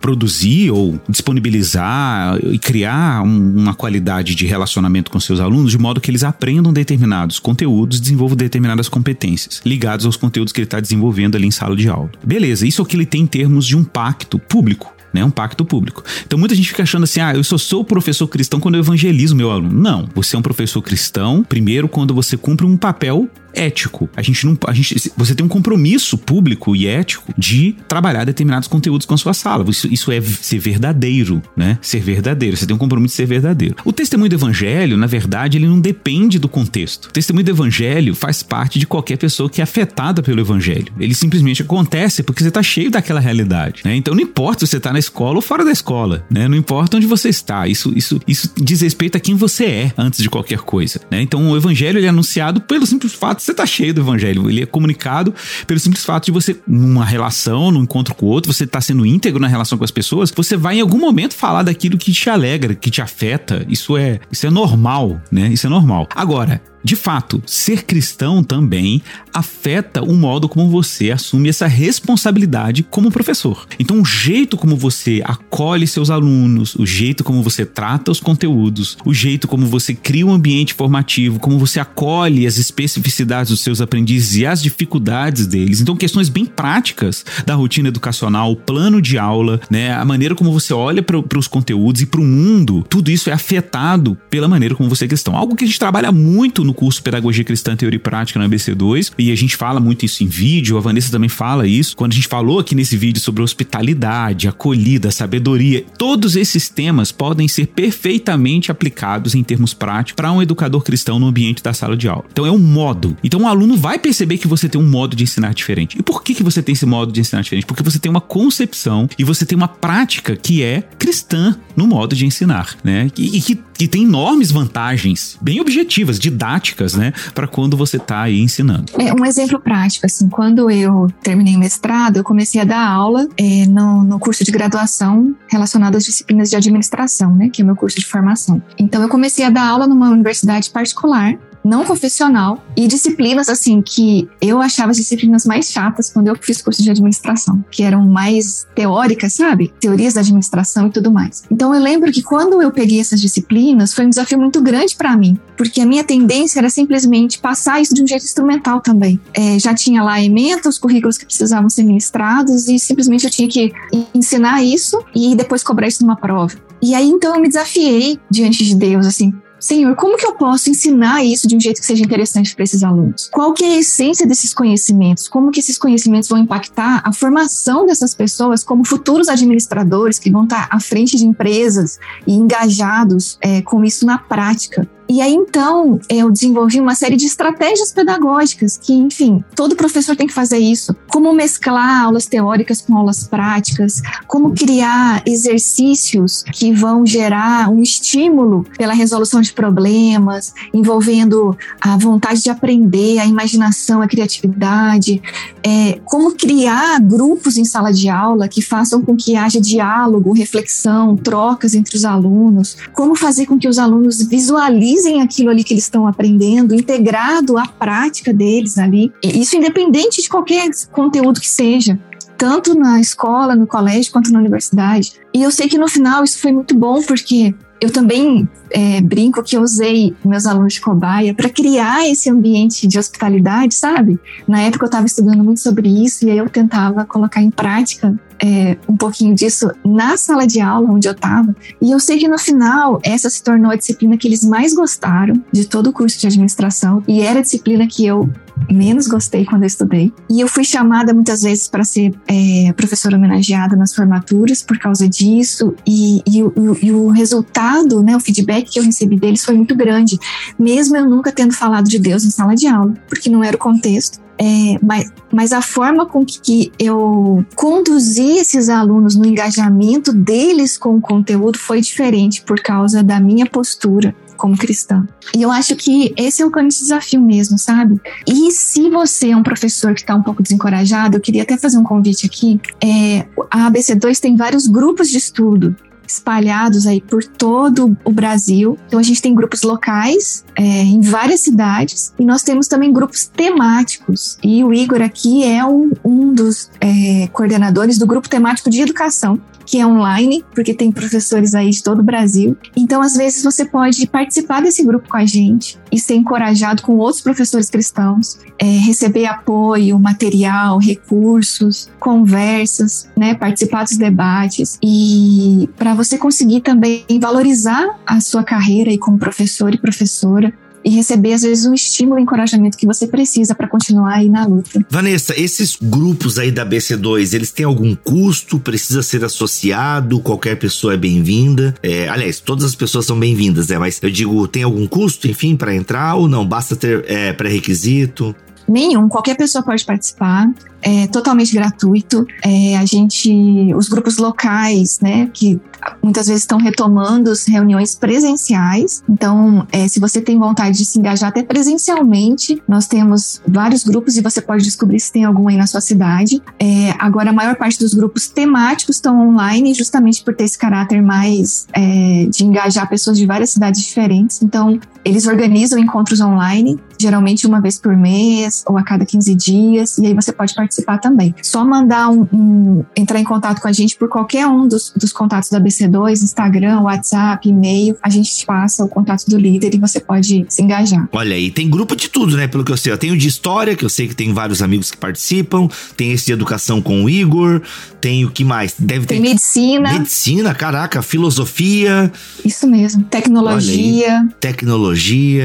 produzir ou disponibilizar e criar um, uma qualidade de relacionamento com seus alunos de modo que eles aprendam determinados conteúdos, desenvolvam determinadas competências ligados aos conteúdos que ele está desenvolvendo ali em sala de aula. Beleza, isso é o que ele tem em termos de um pacto público né? Um pacto público. Então muita gente fica achando assim: ah, eu só sou professor cristão quando eu evangelizo meu aluno. Não, você é um professor cristão, primeiro, quando você cumpre um papel ético. A gente não. A gente, você tem um compromisso público e ético de trabalhar determinados conteúdos com a sua sala. Isso, isso é ser verdadeiro, né? Ser verdadeiro. Você tem um compromisso de ser verdadeiro. O testemunho do evangelho, na verdade, ele não depende do contexto. O testemunho do evangelho faz parte de qualquer pessoa que é afetada pelo evangelho. Ele simplesmente acontece porque você está cheio daquela realidade. Né? Então não importa se você está na escola ou fora da escola, né? Não importa onde você está. Isso, isso, isso diz respeito a quem você é antes de qualquer coisa. Né? Então o evangelho é anunciado pelo simples fato você tá cheio do evangelho. Ele é comunicado pelo simples fato de você, numa relação, num encontro com o outro, você tá sendo íntegro na relação com as pessoas, você vai em algum momento falar daquilo que te alegra, que te afeta. Isso é, isso é normal, né? Isso é normal. Agora, de fato, ser cristão também afeta o modo como você assume essa responsabilidade como professor. Então, o jeito como você acolhe seus alunos, o jeito como você trata os conteúdos, o jeito como você cria um ambiente formativo, como você acolhe as especificidades dos seus aprendizes e as dificuldades deles. Então, questões bem práticas da rotina educacional, o plano de aula, né, a maneira como você olha para os conteúdos e para o mundo, tudo isso é afetado pela maneira como você é cristão. Algo que a gente trabalha muito no curso Pedagogia Cristã, Teoria e Prática na ABC2, e a gente fala muito isso em vídeo, a Vanessa também fala isso. Quando a gente falou aqui nesse vídeo sobre hospitalidade, acolhida, sabedoria, todos esses temas podem ser perfeitamente aplicados em termos práticos para um educador cristão no ambiente da sala de aula. Então é um modo. Então o aluno vai perceber que você tem um modo de ensinar diferente. E por que, que você tem esse modo de ensinar diferente? Porque você tem uma concepção e você tem uma prática que é cristã no modo de ensinar, né? E, e que, que tem enormes vantagens, bem objetivas, didáticas, né? Para quando você está aí ensinando. É um exemplo prático, assim, quando eu terminei o mestrado, eu comecei a dar aula é, no, no curso de graduação relacionado às disciplinas de administração, né? Que é o meu curso de formação. Então eu comecei a dar aula numa universidade particular não confessional e disciplinas assim que eu achava as disciplinas mais chatas quando eu fiz curso de administração, que eram mais teóricas, sabe? Teorias da administração e tudo mais. Então eu lembro que quando eu peguei essas disciplinas foi um desafio muito grande para mim, porque a minha tendência era simplesmente passar isso de um jeito instrumental também. É, já tinha lá ementa, os currículos que precisavam ser ministrados e simplesmente eu tinha que ensinar isso e depois cobrar isso numa prova. E aí então eu me desafiei diante de Deus, assim, Senhor, como que eu posso ensinar isso de um jeito que seja interessante para esses alunos? Qual que é a essência desses conhecimentos? Como que esses conhecimentos vão impactar a formação dessas pessoas como futuros administradores que vão estar à frente de empresas e engajados é, com isso na prática? E aí, então, eu desenvolvi uma série de estratégias pedagógicas que, enfim, todo professor tem que fazer isso. Como mesclar aulas teóricas com aulas práticas, como criar exercícios que vão gerar um estímulo pela resolução de problemas, envolvendo a vontade de aprender, a imaginação, a criatividade, é, como criar grupos em sala de aula que façam com que haja diálogo, reflexão, trocas entre os alunos, como fazer com que os alunos visualizem utilizem aquilo ali que eles estão aprendendo, integrado à prática deles ali. Isso independente de qualquer conteúdo que seja tanto na escola, no colégio, quanto na universidade. E eu sei que no final isso foi muito bom, porque eu também é, brinco que eu usei meus alunos de cobaia para criar esse ambiente de hospitalidade, sabe? Na época eu estava estudando muito sobre isso e aí eu tentava colocar em prática é, um pouquinho disso na sala de aula onde eu estava. E eu sei que no final, essa se tornou a disciplina que eles mais gostaram de todo o curso de administração. E era a disciplina que eu menos gostei quando eu estudei. E eu fui chamada muitas vezes para ser é, professora homenageada nas formaturas por causa disso. E, e, e, e, o resultado, né, o feedback que eu recebi deles foi muito grande, mesmo eu nunca tendo falado de Deus em sala de aula, porque não era o contexto. É, mas, mas a forma com que eu conduzi esses alunos no engajamento deles com o conteúdo foi diferente por causa da minha postura como cristã. E eu acho que esse é o grande desafio mesmo, sabe? E se você é um professor que está um pouco desencorajado, eu queria até fazer um convite aqui. É, a ABC2 tem vários grupos de estudo espalhados aí por todo o Brasil. Então a gente tem grupos locais é, em várias cidades e nós temos também grupos temáticos. E o Igor aqui é um, um dos é, coordenadores do grupo temático de educação que é online, porque tem professores aí de todo o Brasil. Então, às vezes, você pode participar desse grupo com a gente e ser encorajado com outros professores cristãos, é, receber apoio, material, recursos, conversas, né, participar dos debates e para você conseguir também valorizar a sua carreira aí como professor e professora e receber, às vezes, um estímulo e encorajamento que você precisa para continuar aí na luta. Vanessa, esses grupos aí da BC2, eles têm algum custo? Precisa ser associado? Qualquer pessoa é bem-vinda? É, aliás, todas as pessoas são bem-vindas, né? Mas eu digo, tem algum custo, enfim, para entrar ou não? Basta ter é, pré-requisito? Nenhum, qualquer pessoa pode participar, é totalmente gratuito. É, a gente, os grupos locais, né, que muitas vezes estão retomando as reuniões presenciais. Então, é, se você tem vontade de se engajar até presencialmente, nós temos vários grupos e você pode descobrir se tem algum aí na sua cidade. É, agora, a maior parte dos grupos temáticos estão online, justamente por ter esse caráter mais é, de engajar pessoas de várias cidades diferentes. Então, eles organizam encontros online, geralmente uma vez por mês ou a cada 15 dias, e aí você pode participar também. Só mandar um, um entrar em contato com a gente por qualquer um dos, dos contatos da BC2, Instagram, WhatsApp, e-mail, a gente te passa o contato do líder e você pode se engajar. Olha aí, tem grupo de tudo, né? Pelo que eu sei. Eu tenho de história, que eu sei que tem vários amigos que participam, tem esse de educação com o Igor, tem o que mais? Deve ter. Tem medicina. Medicina, caraca, filosofia. Isso mesmo. Tecnologia. Tecnologia,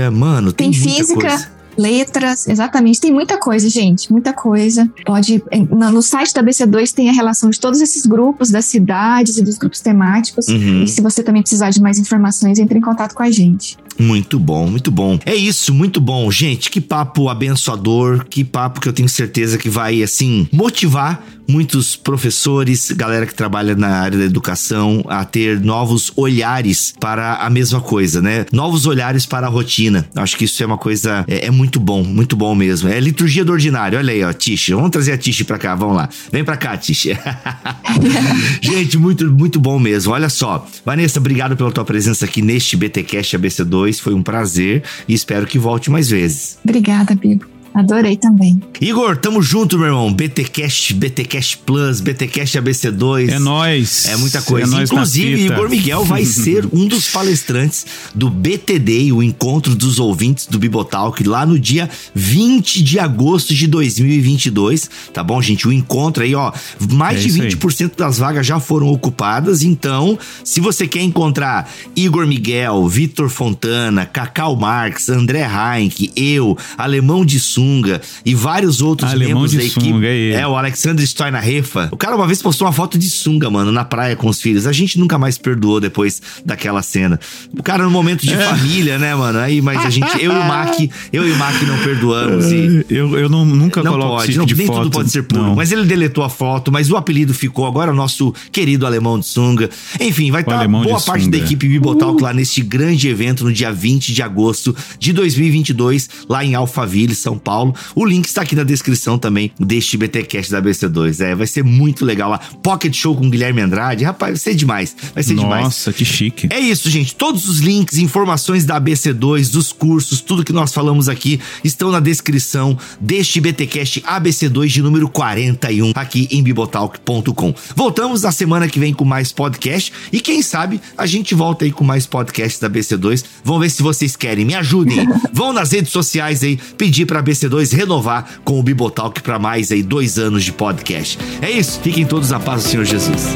mano. Tem, tem física. Coisa letras, exatamente. Tem muita coisa, gente, muita coisa. Pode. No site da BC2 tem a relação de todos esses grupos, das cidades e dos grupos temáticos. Uhum. E se você também precisar de mais informações, entre em contato com a gente. Muito bom, muito bom. É isso, muito bom. Gente, que papo abençoador, que papo que eu tenho certeza que vai, assim, motivar muitos professores, galera que trabalha na área da educação, a ter novos olhares para a mesma coisa, né? Novos olhares para a rotina. Acho que isso é uma coisa, é, é muito bom, muito bom mesmo. É liturgia do ordinário. Olha aí, ó, Tish. Vamos trazer a Tish pra cá, vamos lá. Vem pra cá, Tish. Gente, muito, muito bom mesmo. Olha só. Vanessa, obrigado pela tua presença aqui neste BTcast ABC2. Foi um prazer e espero que volte mais vezes. Obrigada, Bibo. Adorei também. Igor, tamo junto, meu irmão. BTcast, BTcast Plus, BTcast ABC2. É nós. É muita coisa. É Inclusive, Igor Miguel vai ser um dos palestrantes do BTD, o encontro dos ouvintes do Bibotalk, lá no dia 20 de agosto de 2022. Tá bom, gente? O encontro aí, ó, mais é de 20% aí. das vagas já foram ocupadas. Então, se você quer encontrar Igor Miguel, Vitor Fontana, Cacau Marques, André Heinck, eu, Alemão de Sul, sunga e vários outros Alemão membros da equipe. Sunga, é, é, o Alexander Stoinerrefa. O cara uma vez postou uma foto de sunga, mano, na praia com os filhos. A gente nunca mais perdoou depois daquela cena. O cara no momento de é. família, né, mano? Aí, mas a gente, eu e o Mac, eu e o Mac não perdoamos. E... Eu, eu não, nunca não coloco pode, não, de nem foto. tudo pode ser puro. Não. Mas ele deletou a foto, mas o apelido ficou. Agora o nosso querido alemão de sunga. Enfim, vai estar tá boa parte sunga. da equipe Bibotalk uh. lá neste grande evento no dia 20 de agosto de 2022, lá em Alphaville, São Paulo. O link está aqui na descrição também deste BTcast da BC2. É, vai ser muito legal lá. Pocket Show com Guilherme Andrade. Rapaz, vai ser demais. Vai ser Nossa, demais. Nossa, que chique. É isso, gente. Todos os links, informações da ABC2, dos cursos, tudo que nós falamos aqui estão na descrição deste BTcast ABC2 de número 41 aqui em bibotalk.com. Voltamos na semana que vem com mais podcast e quem sabe a gente volta aí com mais podcasts da BC2. Vamos ver se vocês querem. Me ajudem. Vão nas redes sociais aí pedir para BC2 renovar com o Bibotalk para mais aí dois anos de podcast. É isso, fiquem todos na paz do Senhor Jesus.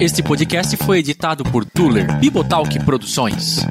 Este podcast foi editado por Tuller Bibotalk Produções.